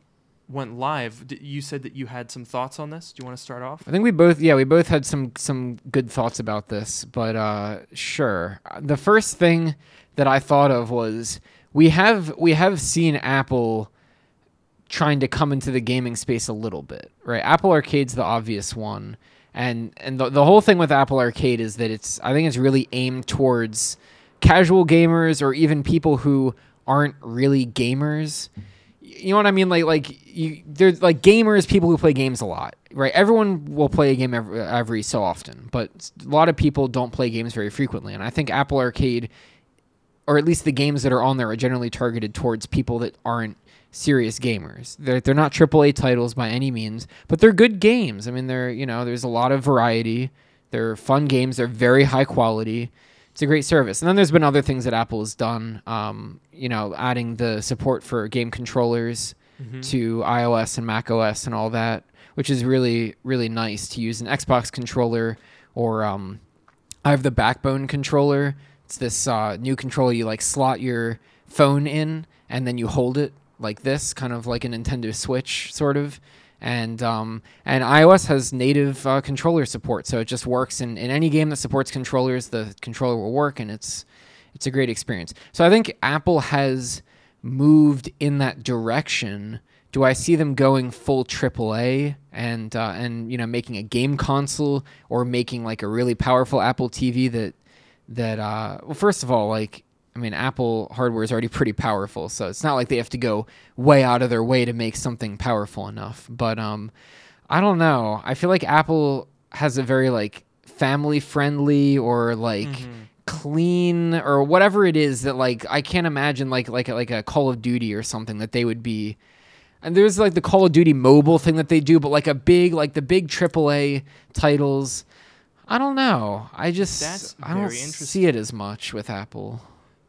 [SPEAKER 1] went live, you said that you had some thoughts on this. Do you want to start off?
[SPEAKER 2] I think we both, yeah, we both had some some good thoughts about this, but uh, sure. Uh, The first thing that I thought of was we have we have seen Apple trying to come into the gaming space a little bit, right? Apple Arcade's the obvious one, and and the the whole thing with Apple Arcade is that it's I think it's really aimed towards casual gamers or even people who aren't really gamers you know what I mean? Like like you there's like gamers, people who play games a lot, right? Everyone will play a game every, every so often, but a lot of people don't play games very frequently. And I think Apple Arcade, or at least the games that are on there, are generally targeted towards people that aren't serious gamers. They're they're not AAA titles by any means, but they're good games. I mean, they're you know there's a lot of variety. They're fun games. They're very high quality it's a great service. And then there's been other things that Apple has done. Um, you know, adding the support for game controllers to iOS and Mac OS and all that, which is really really nice to use an Xbox controller or um, I have the Backbone controller. It's this uh, new controller you like slot your phone in and then you hold it like this, kind of like a Nintendo Switch sort of. And um, and iOS has native uh, controller support, so it just works in, in any game that supports controllers. The controller will work, and it's it's a great experience. So I think Apple has moved in that direction. Do I see them going full AAA and uh, and you know making a game console or making like a really powerful Apple TV that that uh well first of all like I mean Apple hardware is already pretty powerful, so it's not like they have to go way out of their way to make something powerful enough. But um I don't know. I feel like Apple has a very like family friendly or like
[SPEAKER 1] Mm-hmm.
[SPEAKER 2] clean or whatever it is that like I can't imagine like like like a Call of Duty or something that they would be and there's like the Call of Duty mobile thing that they do, but like a big like the big AAA titles. I don't know. I just
[SPEAKER 1] That's
[SPEAKER 2] I don't see it as much with Apple.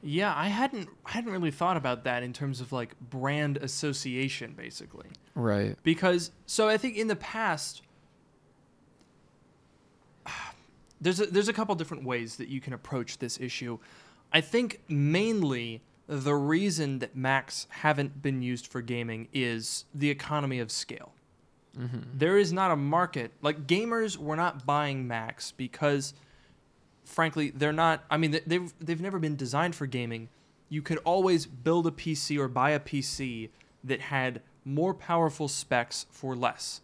[SPEAKER 1] Yeah, I hadn't I hadn't really thought about that in terms of like brand association basically.
[SPEAKER 2] Right.
[SPEAKER 1] Because so I think in the past [sighs] there's a, there's a couple different ways that you can approach this issue. I think mainly the reason that Macs haven't been used for gaming is the economy of scale. Mm-hmm. There is not a market like gamers were not buying Macs because frankly they're not I mean they- they've they've never been designed for gaming. You could always build a PC or buy a PC that had more powerful specs for less.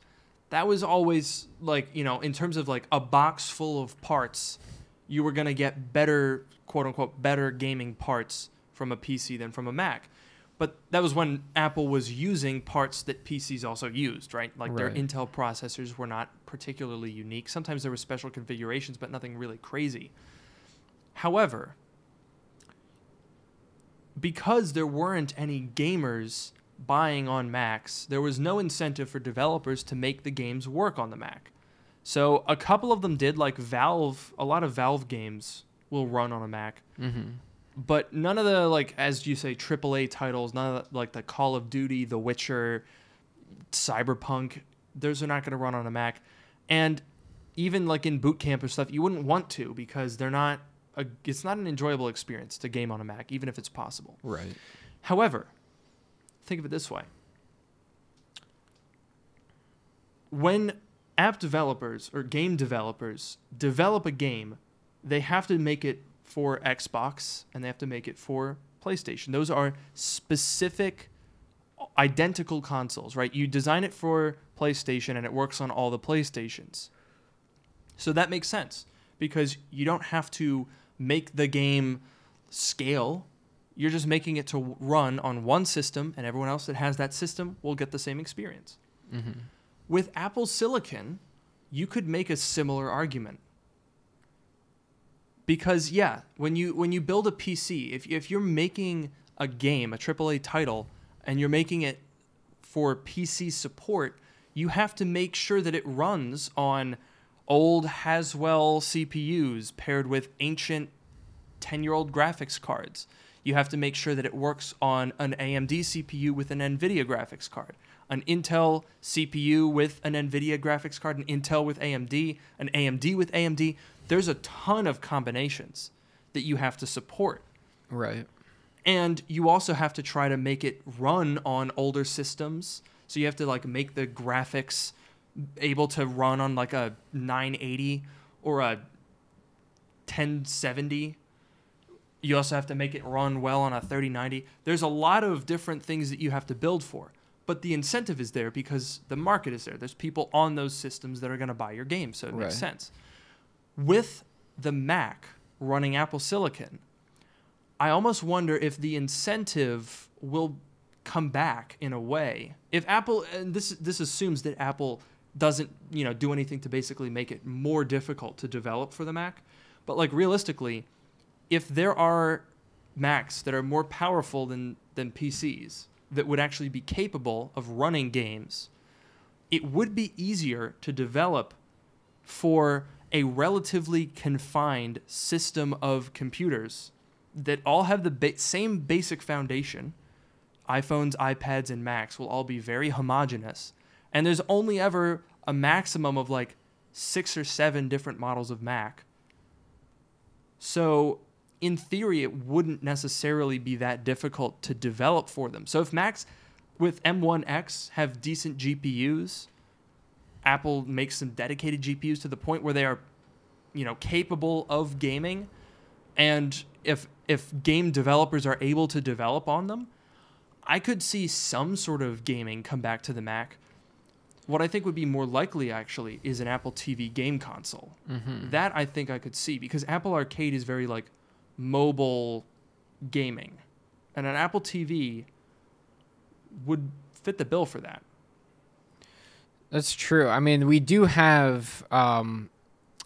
[SPEAKER 1] That was always like, you know, in terms of like a box full of parts, you were to get better quote unquote better gaming parts from a PC than from a Mac. But that was when Apple was using parts that PCs also used, right? Like their Intel processors were not particularly unique. Sometimes there were special configurations, but nothing really crazy. However, because there weren't any gamers buying on Macs, there was no incentive for developers to make the games work on the Mac. So a couple of them did, like Valve, a lot of Valve games will run on a Mac
[SPEAKER 2] Mm-hmm.
[SPEAKER 1] But none of the like as you say AAA titles, none of the, like the Call of Duty, The Witcher, Cyberpunk, those are not going to run on a Mac, and even like in boot camp or stuff, you wouldn't want to because they're not. A, it's not an enjoyable experience to game on a Mac, even if it's possible.
[SPEAKER 2] Right.
[SPEAKER 1] However, think of it this way. When app developers or game developers develop a game, they have to make it for Xbox and they have to make it for PlayStation. Those are specific identical consoles, right? You design it for PlayStation and it works on all the PlayStations. So that makes sense because you don't have to make the game scale. You're just making it to run on one system, and everyone else that has that system will get the same experience.
[SPEAKER 2] Mm-hmm.
[SPEAKER 1] With Apple Silicon, you could make a similar argument. Because yeah, when you when you build a PC, if if you're making a game, a AAA title, and you're making it for PC support, you have to make sure that it runs on old Haswell CPUs paired with ancient 10-year-old graphics cards. You have to make sure that it works on an AMD CPU with an Nvidia graphics card, an Intel CPU with an Nvidia graphics card, an Intel with AMD, an AMD with AMD. There's a ton of combinations that you have to support.
[SPEAKER 2] Right.
[SPEAKER 1] And you also have to try to make it run on older systems. So you have to like make the graphics able to run on like a 980 or a 1070. You also have to make it run well on a 3090. There's a lot of different things that you have to build for. But the incentive is there because the market is there. There's people on those systems that are going to buy your game, so it makes sense. With the Mac running Apple Silicon, I almost wonder if the incentive will come back in a way. If Apple, and this this assumes that Apple doesn't, you know, do anything to basically make it more difficult to develop for the Mac, but like realistically, if there are Macs that are more powerful than than PCs that would actually be capable of running games, it would be easier to develop for a relatively confined system of computers that all have the ba- same basic foundation. iPhones, iPads, and Macs will all be very homogenous. And there's only ever a maximum of like six or seven different models of Mac. So, in theory, it wouldn't necessarily be that difficult to develop for them. So, if Macs with M1X have decent GPUs, Apple makes some dedicated GPUs to the point where they are, you know, capable of gaming, and if if game developers are able to develop on them, I could see some sort of gaming come back to the Mac. what I think would be more likely actually is an Apple TV game console.
[SPEAKER 2] Mm-hmm.
[SPEAKER 1] That I think I could see because Apple Arcade is very like mobile gaming, and an Apple TV would fit the bill for that.
[SPEAKER 2] That's true. I mean, we do have, um,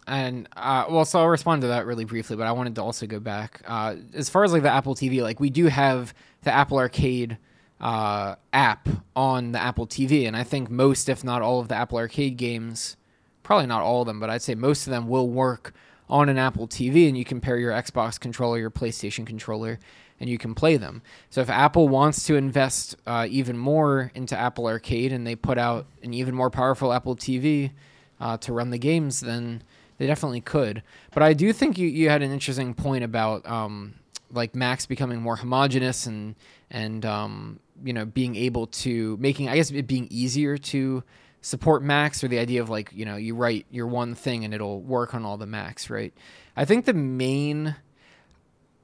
[SPEAKER 2] and uh, well, so I'll respond to that really briefly, but I wanted to also go back uh, as far as like the Apple TV. Like, we do have the Apple Arcade uh, app on the Apple TV, and I think most, if not all, of the Apple Arcade games, probably not all of them, but I'd say most of them will work on an Apple TV, and you can pair your Xbox controller, your PlayStation controller, and you can play them. So if Apple wants to invest uh, even more into Apple Arcade and they put out an even more powerful Apple TV uh, to run the games, then they definitely could. But I do think you, you had an interesting point about um, like Macs becoming more homogenous and and um, you know being able to making I guess it being easier to support Macs or the idea of like you know you write your one thing and it'll work on all the Macs, right? I think the main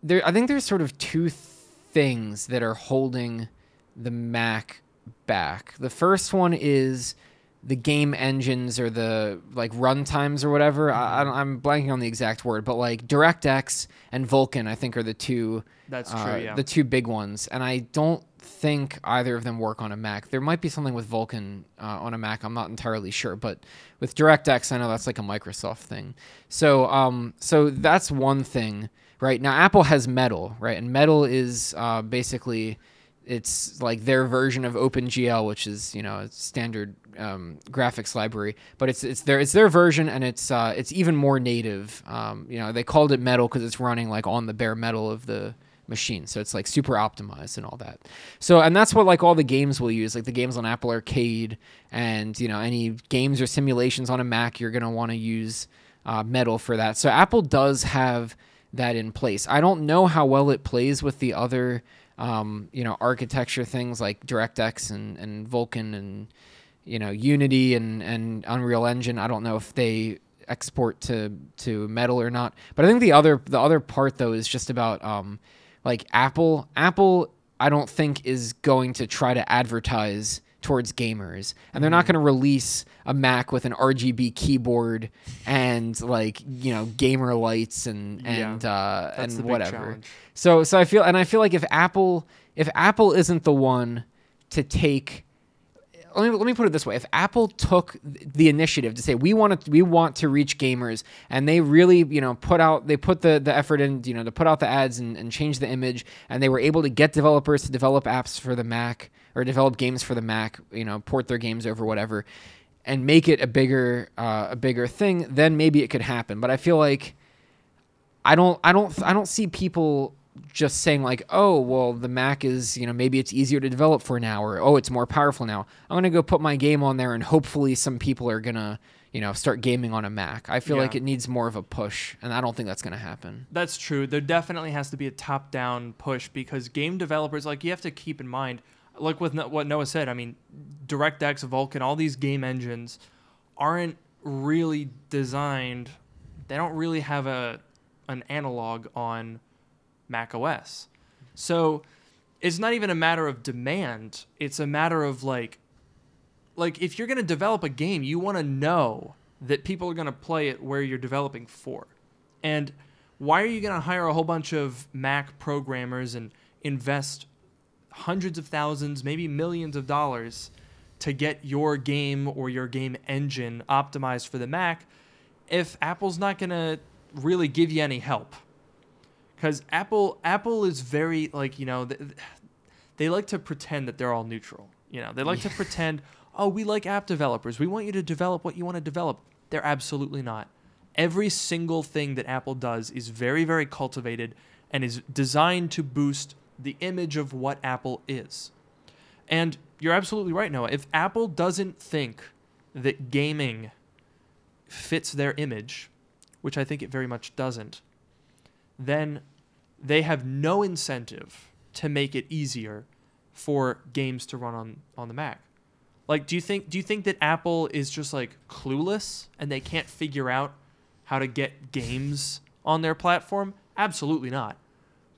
[SPEAKER 2] there I think there's sort of two things that are holding the Mac back. The first one is the game engines or the like run times or whatever. I, I'm blanking on the exact word, but like DirectX and Vulkan, I think are the two.
[SPEAKER 1] That's true.
[SPEAKER 2] uh,
[SPEAKER 1] yeah.
[SPEAKER 2] The two big ones, and I don't think either of them work on a Mac. There might be something with Vulkan uh, on a Mac. I'm not entirely sure, but with DirectX, I know that's like a Microsoft thing. So, um, so that's one thing, right? Now, Apple has Metal, right? And Metal is uh, basically it's like their version of OpenGL, which is you know a standard um, graphics library, but it's it's their it's their version, and it's uh, it's even more native. Um, you know, they called it Metal because it's running like on the bare metal of the machine, so it's like super optimized and all that. So and that's what like all the games will use, like the games on Apple Arcade, and you know any games or simulations on a Mac, you're gonna want to use uh, Metal for that. So Apple does have that in place. I don't know how well it plays with the other um, you know, architecture things like DirectX and, and Vulkan and, you know, Unity and, and Unreal Engine. I don't know if they export to, to Metal or not. But I think the other the other part though is just about um, like Apple. Apple, I don't think is going to try to advertise towards gamers, and they're not going to release a Mac with an RGB keyboard and like you know gamer lights and
[SPEAKER 1] Yeah,
[SPEAKER 2] and uh,
[SPEAKER 1] That's the
[SPEAKER 2] and whatever.
[SPEAKER 1] challenge.
[SPEAKER 2] So so I feel and I feel like if Apple if Apple isn't the one to take let me let me put it this way: if Apple took the initiative to say we want to we want to reach gamers, and they really you know put out they put the the effort in you know to put out the ads and, and change the image, and they were able to get developers to develop apps for the Mac or develop games for the Mac, you know, port their games over whatever, and make it a bigger uh, a bigger thing, then maybe it could happen. But I feel like I don't I don't I don't see people just saying like, oh, well, the Mac is, you know, maybe it's easier to develop for now, or oh, it's more powerful now. I'm gonna go put my game on there, and hopefully some people are gonna, you know, start gaming on a Mac. I feel
[SPEAKER 1] Yeah.
[SPEAKER 2] like it needs more of a push, and I don't think that's gonna happen.
[SPEAKER 1] That's true. There definitely has to be a top-down push because game developers, like you have to keep in mind, like with what Noah said. I mean, DirectX, Vulkan, all these game engines aren't really designed. They don't really have a an analog on Mac OS. So it's not even a matter of demand. It's a matter of like like if you're going to develop a game, you want to know that people are going to play it where you're developing for. And why are you going to hire a whole bunch of Mac programmers and invest hundreds of thousands, maybe millions of dollars to get your game or your game engine optimized for the Mac if Apple's not going to really give you any help? Cuz Apple Apple is very like, you know, th- they like to pretend that they're all neutral. You know, they like to pretend, "Oh, we like app developers. We want you to develop what you want to develop." They're absolutely not. Every single thing that Apple does is very, very cultivated and is designed to boost the image of what Apple is. And you're absolutely right, Noah. If Apple doesn't think that gaming fits their image, which I think it very much doesn't, then they have no incentive to make it easier for games to run on, on the Mac. Like, do you think do you think that Apple is just like clueless and they can't figure out how to get games on their platform? Absolutely not.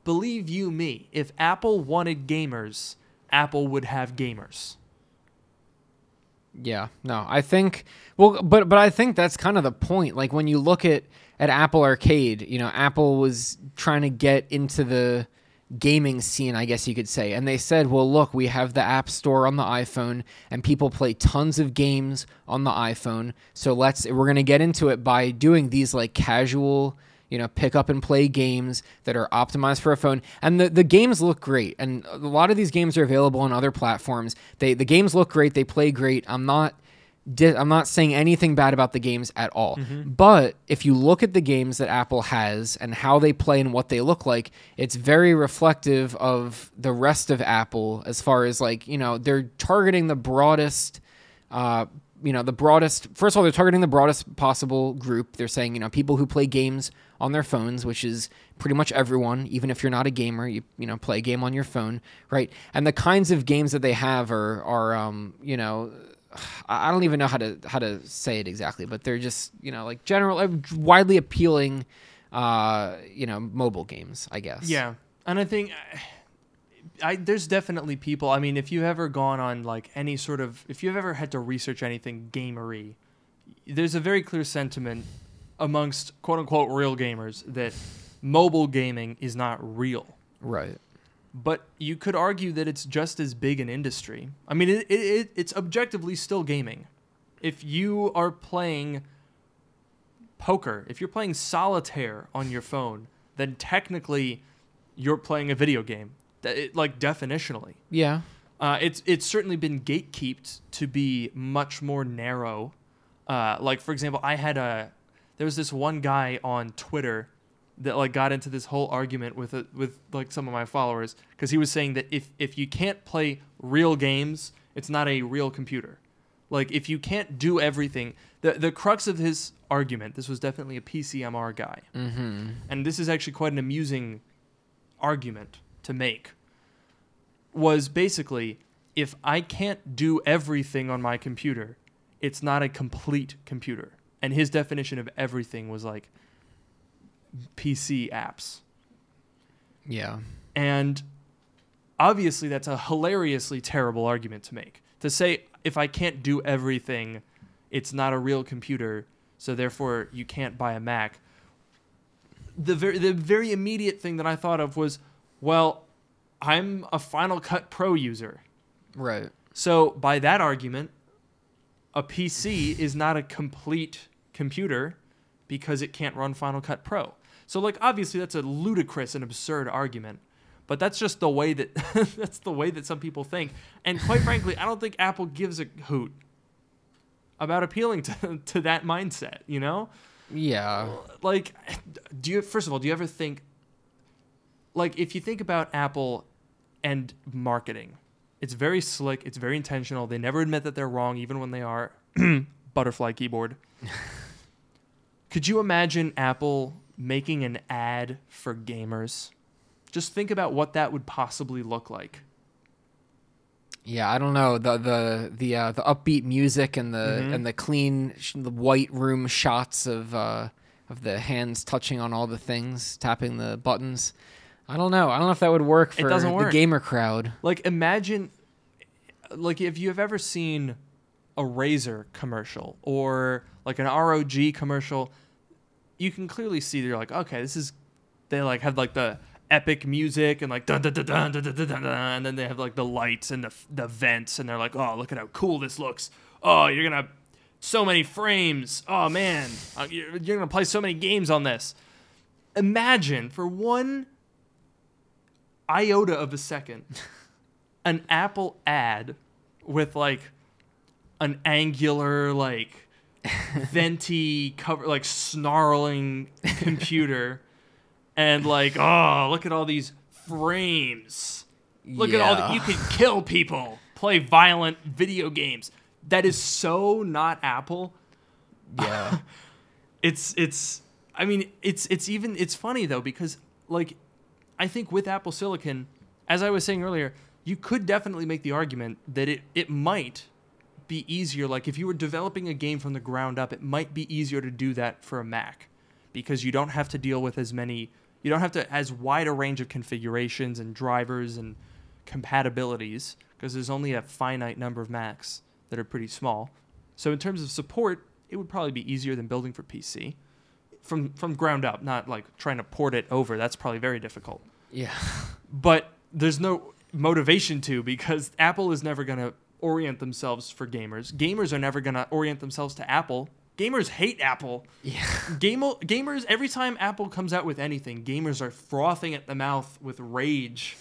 [SPEAKER 1] Believe you me, if Apple wanted gamers, Apple would have gamers.
[SPEAKER 2] Yeah, no, I think well, but but I think that's kind of the point. Like when you look at at Apple Arcade, you know, Apple was trying to get into the gaming scene, I guess you could say, and they said, "Well, look, we have the App Store on the iPhone, and people play tons of games on the iPhone. So let's we're gonna get into it by doing these like casual." You know, pick up and play games that are optimized for a phone. And the, the games look great. And a lot of these games are available on other platforms. They the games look great, they play great. I'm not di- I'm not saying anything bad about the games at all. But if you look at the games that Apple has and how they play and what they look like, it's very reflective of the rest of Apple as far as like, you know, they're targeting the broadest uh, you know the broadest first of all they're targeting the broadest possible group they're saying you know people who play games on their phones which is pretty much everyone even if you're not a gamer you you know play a game on your phone right and the kinds of games that they have are are um you know I don't even know how to how to say it exactly, but they're just you know like general, uh, widely appealing, uh, you know, mobile games. I guess.
[SPEAKER 1] Yeah, and I think I, there's definitely people. I mean, if you've ever gone on like any sort of, if you've ever had to research anything gamery, there's a very clear sentiment amongst quote unquote real gamers that mobile gaming is not real.
[SPEAKER 2] Right.
[SPEAKER 1] But you could argue that it's just as big an industry. I mean, it, it, it, it's objectively still gaming. If you are playing poker, if you're playing solitaire on your phone, then technically you're playing a video game. It, like definitionally,
[SPEAKER 2] Yeah.
[SPEAKER 1] uh, it's it's certainly been gatekeeped to be much more narrow. Uh, like for example, I had a there was this one guy on Twitter that like got into this whole argument with it with like some of my followers because he was saying that if if you can't play real games, it's not a real computer. Like if you can't do everything, the the crux of his argument, this was definitely a PCMR guy,
[SPEAKER 2] Mm-hmm.
[SPEAKER 1] and this is actually quite an amusing argument to make was basically if I can't do everything on my computer, it's not a complete computer. And his definition of everything was like PC apps.
[SPEAKER 2] Yeah.
[SPEAKER 1] And obviously, that's a hilariously terrible argument to make. To say, if I can't do everything, it's not a real computer, so therefore you can't buy a Mac. The very, the very immediate thing that I thought of was, well, I'm a Final Cut Pro user.
[SPEAKER 2] Right.
[SPEAKER 1] So, by that argument, a PC [laughs] is not a complete computer because it can't run Final Cut Pro. So, like, obviously, that's a ludicrous and absurd argument. But that's just the way that [laughs] that's the way that some people think. And quite [laughs] frankly, I don't think Apple gives a hoot about appealing to, to that mindset, you know?
[SPEAKER 2] Yeah.
[SPEAKER 1] like do you first of all do you ever think like if you think about apple and marketing it's very slick it's very intentional. They never admit that they're wrong even when they are. [clears throat] Butterfly keyboard. [laughs] Could you imagine apple making an ad for gamers? Just think about what that would possibly look like.
[SPEAKER 2] Yeah, I don't know. The the the uh, the upbeat music and the
[SPEAKER 1] Mhm.
[SPEAKER 2] and the clean sh- the white room shots of uh, of the hands touching on all the things, tapping the buttons. I don't know. I don't know if that would work for
[SPEAKER 1] doesn't
[SPEAKER 2] the
[SPEAKER 1] work.
[SPEAKER 2] gamer crowd.
[SPEAKER 1] Like imagine like if you've ever seen a Razer commercial or like an ROG commercial, you can clearly see they're like, okay, this is they like have like the epic music and like dun dun dun dun dun dun dun, dun, dun and then they have like the lights and the the vents and they're like, oh, look at how cool this looks. Oh, you're gonna so many frames. Oh man, Uh, you're, you're gonna play so many games on this. Imagine for one iota of a second [laughs] an Apple ad with like an angular, like [laughs] venti cover, like snarling computer, and like, oh, look at all these frames. Look at all that you can kill people, play violent video games. That is so not Apple.
[SPEAKER 2] Yeah. [laughs]
[SPEAKER 1] It's it's I mean, it's it's even it's funny though because like I think with Apple Silicon, as I was saying earlier, you could definitely make the argument that it it might be easier like if you were developing a game from the ground up, it might be easier to do that for a Mac because you don't have to deal with as many you don't have to as wide a range of configurations and drivers and compatibilities because there's only a finite number of Macs that are pretty small. So in terms of support, it would probably be easier than building for PC from from ground up, not like trying to port it over. That's probably very difficult.
[SPEAKER 2] Yeah.
[SPEAKER 1] But there's no motivation to because Apple is never going to orient themselves for gamers. Gamers are never going to orient themselves to Apple. Gamers hate Apple.
[SPEAKER 2] Yeah.
[SPEAKER 1] Game- gamers, every time Apple comes out with anything, gamers are frothing at the mouth with rage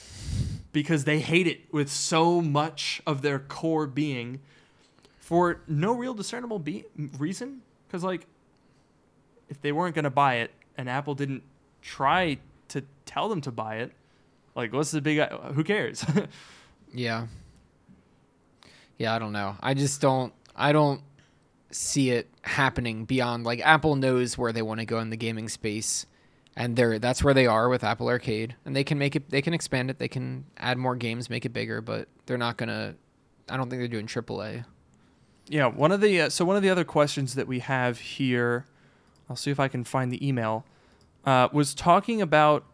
[SPEAKER 1] because they hate it with so much of their core being for no real discernible be- reason. Because, like, if they weren't going to buy it and Apple didn't try to tell them to buy it, like, what's the big. Who cares? [laughs]
[SPEAKER 2] Yeah. Yeah, I don't know. I just don't I don't see it happening beyond like Apple knows where they want to go in the gaming space and they're that's where they are with Apple Arcade and they can make it they can expand it, they can add more games, make it bigger, but they're not going to I don't think they're doing AAA.
[SPEAKER 1] Yeah, one of the uh, so one of the other questions that we have here, I'll see if I can find the email, uh, was talking about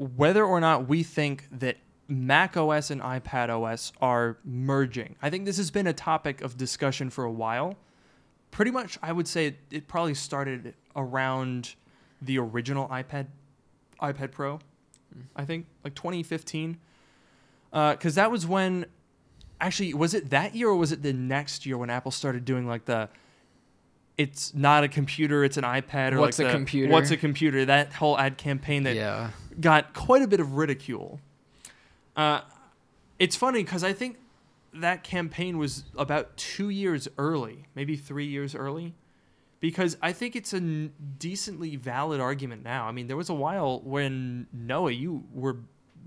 [SPEAKER 1] whether or not we think that Mac OS and iPad OS are merging. I think this has been a topic of discussion for a while. Pretty much, I would say it, probably started around the original iPad, iPad Pro. I think like 2015, because uh, that was when actually was it that year or was it the next year when apple started doing like the it's not a computer it's an ipad or
[SPEAKER 2] What's
[SPEAKER 1] like
[SPEAKER 2] a
[SPEAKER 1] the,
[SPEAKER 2] computer?
[SPEAKER 1] what's a computer that whole ad campaign that
[SPEAKER 2] yeah.
[SPEAKER 1] Got quite a bit of ridicule. Uh, it's funny because i think that campaign was about two years early maybe three years early because i think it's a n- decently valid argument now. I mean there was a while when noah you were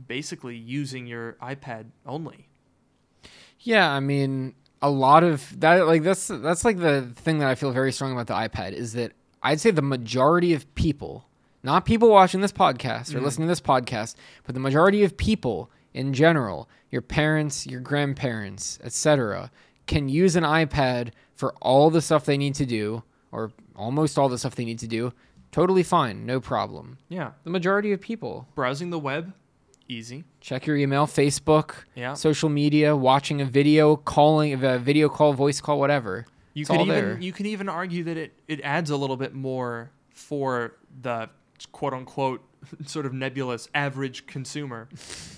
[SPEAKER 1] basically using your ipad only.
[SPEAKER 2] Yeah, I mean, a lot of that like that's that's like the thing that I feel very strong about the iPad is that I'd say the majority of people, not people watching this podcast or
[SPEAKER 1] Mhm.
[SPEAKER 2] listening to this podcast, but the majority of people in general, your parents, your grandparents, etc., can use an iPad for all the stuff they need to do or almost all the stuff they need to do. Totally fine, no problem.
[SPEAKER 1] yeah
[SPEAKER 2] The majority of people
[SPEAKER 1] browsing the web easy
[SPEAKER 2] check your email, Facebook,
[SPEAKER 1] yeah
[SPEAKER 2] social media, watching a video, calling a video call, voice call, whatever.
[SPEAKER 1] you
[SPEAKER 2] It's
[SPEAKER 1] could even
[SPEAKER 2] there.
[SPEAKER 1] you could even argue that it it adds a little bit more for the quote unquote [laughs] sort of nebulous average consumer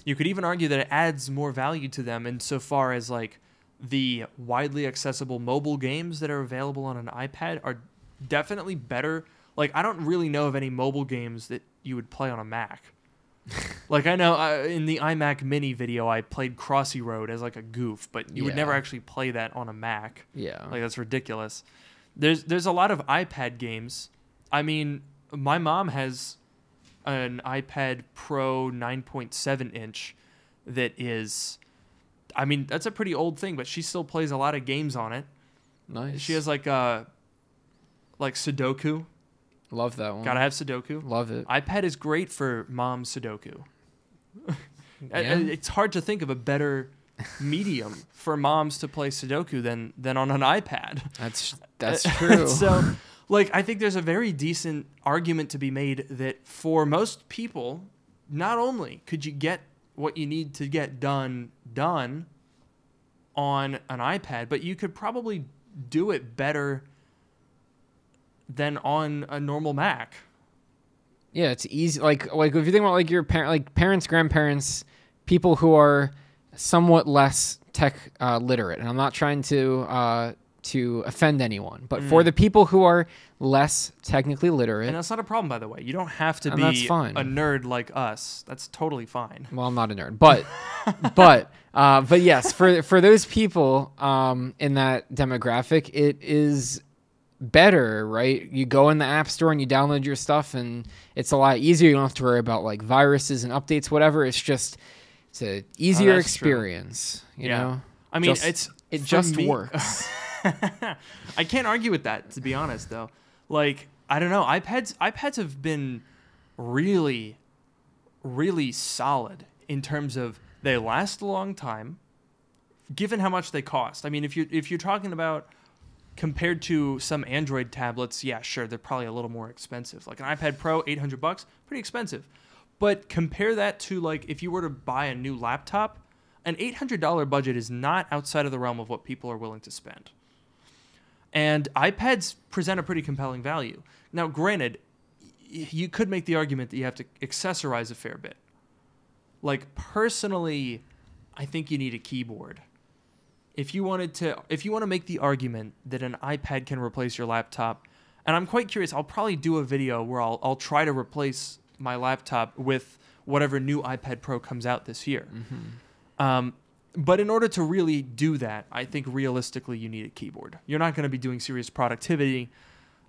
[SPEAKER 1] you could even argue that it adds more value to them insofar as like the widely accessible mobile games that are available on an ipad are definitely better like i don't really know of any mobile games that you would play on a mac [laughs] like I know uh, in the iMac Mini video, I played Crossy Road as like a goof, but you would never actually play that on a Mac.
[SPEAKER 2] Yeah.
[SPEAKER 1] Like that's ridiculous. There's there's a lot of iPad games. I mean, my mom has an iPad Pro 9.7 inch that is I mean, that's a pretty old thing, but she still plays a lot of games on it.
[SPEAKER 2] nice.
[SPEAKER 1] She has like uh like Sudoku.
[SPEAKER 2] love that one.
[SPEAKER 1] Gotta have Sudoku.
[SPEAKER 2] love it.
[SPEAKER 1] iPad is great for mom Sudoku. [laughs]
[SPEAKER 2] Yeah.
[SPEAKER 1] It's hard to think of a better medium for moms to play Sudoku than than on an iPad.
[SPEAKER 2] That's [laughs] that's true.
[SPEAKER 1] so, like, I think there's a very decent argument to be made that for most people, not only could you get what you need to get done done on an iPad, but you could probably do it better than on a normal Mac.
[SPEAKER 2] yeah, it's easy. Like like if you think about like your parent, like parents, grandparents, people who are somewhat less tech uh, literate, and I'm not trying to uh, to offend anyone, but for
[SPEAKER 1] Mm.
[SPEAKER 2] the people who are less technically literate,
[SPEAKER 1] And that's not a problem, by the way. You don't have to be a nerd like us. That's totally fine.
[SPEAKER 2] Well, I'm not a nerd, but [laughs] but uh, but yes, for for those people um, in that demographic, it is better, right? You go in the app store and you download your stuff, and it's a lot easier. You don't have to worry about like viruses and updates, whatever. It's just it's a easier
[SPEAKER 1] Oh, that's true.
[SPEAKER 2] experience. You
[SPEAKER 1] Yeah.
[SPEAKER 2] know,
[SPEAKER 1] I mean,
[SPEAKER 2] Just-
[SPEAKER 1] it's
[SPEAKER 2] it just
[SPEAKER 1] me-
[SPEAKER 2] works. [laughs] [laughs]
[SPEAKER 1] I can't argue with that, to be honest, though. Like, I don't know. iPads iPads have been really, really solid in terms of they last a long time, given how much they cost. I mean, if you if you're talking about compared to some Android tablets, yeah, sure, they're probably a little more expensive. Like an iPad Pro, eight hundred bucks, pretty expensive. But compare that to like if you were to buy a new laptop, an $800 budget is not outside of the realm of what people are willing to spend. And iPads present a pretty compelling value. Now, granted, you could make the argument that you have to accessorize a fair bit. Like personally, I think you need a keyboard. If you wanted to if you want to make the argument that an iPad can replace your laptop, and I'm quite curious, I'll probably do a video where I'll I'll try to replace my laptop with whatever new iPad Pro comes out this year. Um, but in order to really do that, I think realistically you need a keyboard. You're not going to be doing serious productivity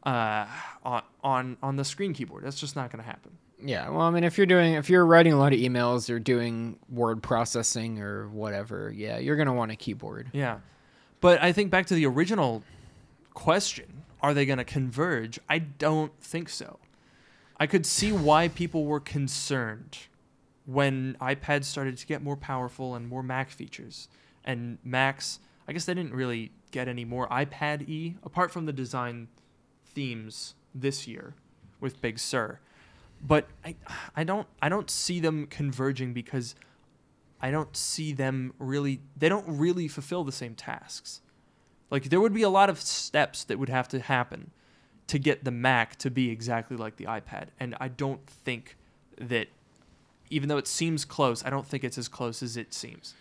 [SPEAKER 1] uh, on on on the screen keyboard. That's just not going to happen.
[SPEAKER 2] Yeah, well, I mean, if you're doing, if you're writing a lot of emails or doing word processing or whatever, yeah, you're gonna want a keyboard.
[SPEAKER 1] Yeah. But I think back to the original question, are they going to converge? I don't think so. I could see why people were concerned when iPads started to get more powerful and more Mac features. And Macs, I guess they didn't really get any more iPad E apart from the design themes this year with Big Sur. But I I don't I don't see them converging because I don't see them really they don't really fulfill the same tasks. Like there would be a lot of steps that would have to happen to get the Mac to be exactly like the iPad. And I don't think that even though it seems close, I don't think it's as close as it seems.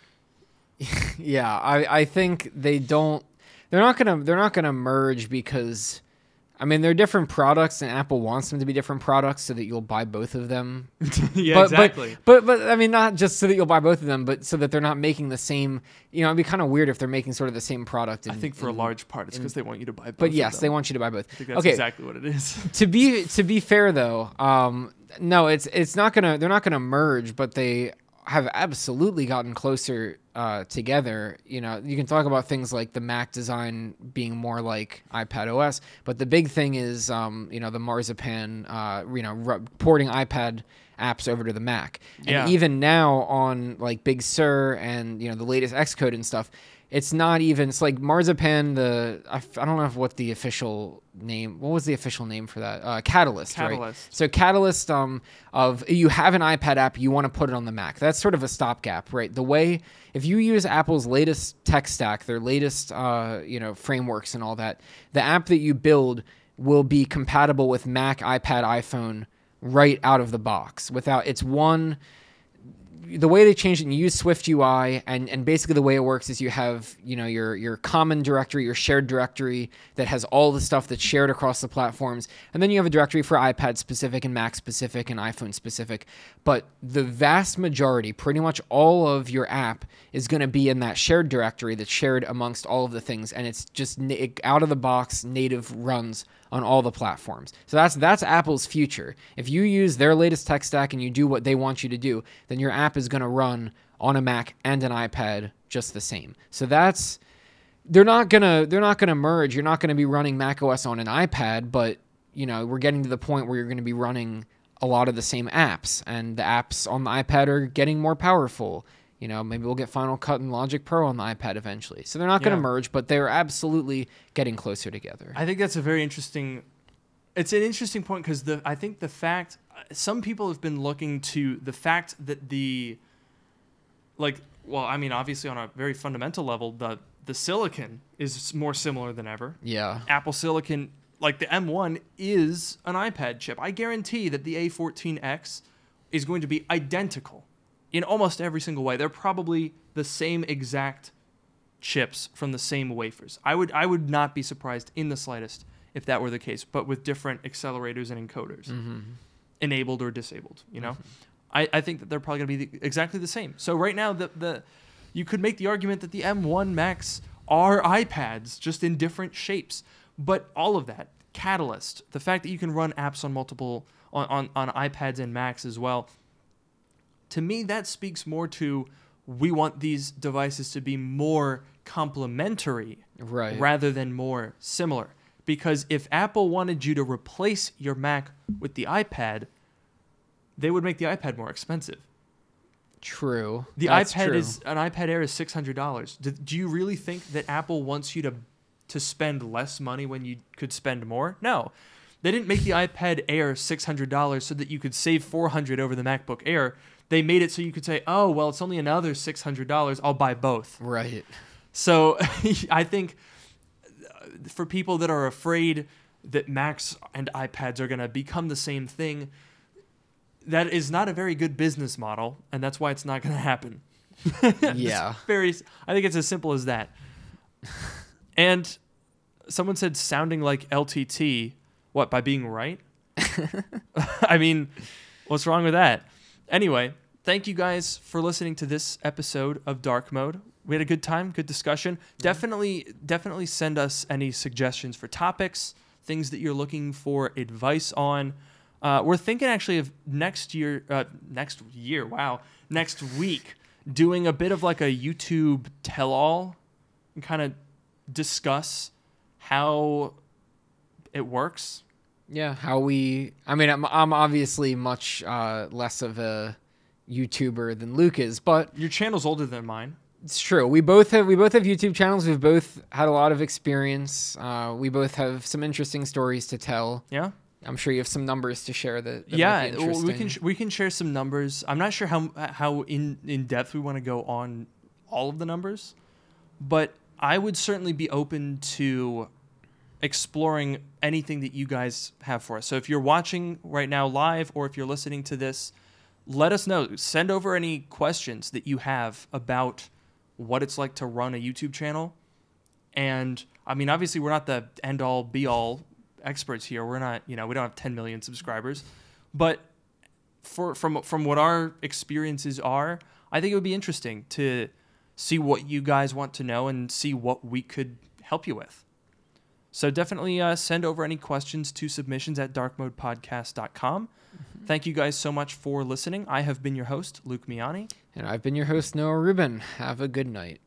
[SPEAKER 1] [laughs]
[SPEAKER 2] yeah, I, I think they don't. They're not gonna. They're not gonna merge because, I mean, they're different products, and Apple wants them to be different products so that you'll buy both of them. [laughs]
[SPEAKER 1] yeah,
[SPEAKER 2] but,
[SPEAKER 1] exactly.
[SPEAKER 2] But, but but I mean, not just so that you'll buy both of them, but so that they're not making the same. You know, it'd be kind of weird if they're making sort of the same product.
[SPEAKER 1] I think for a large part it's because they want you to buy both.
[SPEAKER 2] But yes, they want you to buy both.
[SPEAKER 1] I think that's
[SPEAKER 2] okay,
[SPEAKER 1] exactly what it is. [laughs]
[SPEAKER 2] to be to be fair though, um, no, it's it's not gonna they're not gonna merge, but they have absolutely gotten closer uh, together. You know, you can talk about things like the Mac design being more like iPad OS, but the big thing is, um, you know, the Marzipan, uh, you know, ru- porting iPad apps over to the Mac, and
[SPEAKER 1] Yeah.
[SPEAKER 2] even now on like Big Sur and you know the latest Xcode and stuff. It's not even. It's like Marzipan. The I, f- I don't know what the official name. What was the official name for that? Uh, Catalyst. Right?
[SPEAKER 1] Catalyst.
[SPEAKER 2] So Catalyst um of you have an iPad app, you want to put it on the Mac. That's sort of a stopgap, right? The way if you use Apple's latest tech stack, their latest uh you know frameworks and all that, the app that you build will be compatible with Mac, iPad, iPhone right out of the box without it's one the way they changed it and you use Swift UI and, and basically the way it works is you have, you know, your your common directory, your shared directory that has all the stuff that's shared across the platforms. And then you have a directory for iPad specific and Mac specific and iPhone specific. But the vast majority, pretty much all of your app is going to be in that shared directory that's shared amongst all of the things and it's just na- out of the box native runs on all the platforms. So that's that's Apple's future. If you use their latest tech stack and you do what they want you to do, then your app is going to run on a Mac and an iPad just the same. So that's they're not going to they're not going to merge. You're not going to be running Mac OS on an iPad, but you know, we're getting to the point where you're going to be running a lot of the same apps and the apps on the iPad are getting more powerful. You know, maybe we'll get Final Cut and Logic Pro on the iPad eventually. So they're not going to
[SPEAKER 1] Yeah.
[SPEAKER 2] merge, but they're absolutely getting closer together.
[SPEAKER 1] I think that's a very interesting. It's an interesting point because the I think the fact some people have been looking to the fact that the like well I mean obviously on a very fundamental level the the silicon is more similar than ever.
[SPEAKER 2] yeah.
[SPEAKER 1] Apple Silicon like the M1 is an iPad chip. I guarantee that the A14X is going to be identical in almost every single way. They're probably the same exact chips from the same wafers. I would I would not be surprised in the slightest if that were the case, but with different accelerators and encoders,
[SPEAKER 2] Mm-hmm.
[SPEAKER 1] enabled or disabled. You know, I, I think that they're probably going to be the, exactly the same. So right now, the the you could make the argument that the M1 Macs are iPads just in different shapes, but all of that Catalyst, the fact that you can run apps on multiple on, on, on iPads and Macs as well, to me that speaks more to we want these devices to be more complementary
[SPEAKER 2] Right.
[SPEAKER 1] rather than more similar. Because if Apple wanted you to replace your Mac with the iPad, they would make the iPad more expensive.
[SPEAKER 2] True.
[SPEAKER 1] The
[SPEAKER 2] That's
[SPEAKER 1] iPad
[SPEAKER 2] true.
[SPEAKER 1] is an iPad Air is six hundred dollars. Do, do you really think that Apple wants you to to spend less money when you could spend more? No, they didn't make the iPad Air six hundred dollars so that you could save four hundred over the MacBook Air. They made it so you could say, "Oh, well, it's only another six hundred dollars. I'll buy both."
[SPEAKER 2] Right.
[SPEAKER 1] So [laughs] I think uh, for people that are afraid that Macs and iPads are going to become the same thing, that is not a very good business model, and that's why it's not going to happen. [laughs]
[SPEAKER 2] Yeah.
[SPEAKER 1] Very, I think it's as simple as that. And someone said sounding like LTT. What by being right? [laughs] I mean, what's wrong with that? Anyway, thank you guys for listening to this episode of Dark Mode. We had a good time, good discussion. Definitely, definitely send us any suggestions for topics, things that you're looking for advice on. Uh, we're thinking actually of next year, uh, next year, wow, next week, doing a bit of like a YouTube tell-all and kind of discuss how it works.
[SPEAKER 2] Yeah. How we? I mean, I'm I'm obviously much uh, less of a YouTuber than Luke is, but
[SPEAKER 1] Your channel's older than mine.
[SPEAKER 2] It's true. We both have we both have YouTube channels. We've both had a lot of experience. Uh, we both have some interesting stories to tell.
[SPEAKER 1] Yeah.
[SPEAKER 2] I'm sure you have some numbers to share that. that might
[SPEAKER 1] yeah,
[SPEAKER 2] be
[SPEAKER 1] we can
[SPEAKER 2] interesting.
[SPEAKER 1] sh- we can share some numbers. I'm not sure how how in in depth we want to go on all of the numbers, but I would certainly be open to exploring anything that you guys have for us. So if you're watching right now live or if you're listening to this, let us know. Send over any questions that you have about what it's like to run a YouTube channel. And I mean, obviously, we're not the end all be all experts here. We're not, you know, we don't have 10 million subscribers, but for from from what our experiences are, I think it would be interesting to see what you guys want to know and see what we could help you with. So definitely uh, send over any questions to submissions at darkmodepodcast.com. Thank you guys so much for listening. I have been your host, Luke Miani.
[SPEAKER 2] And I've been your host Noah Rubin. Have a good night.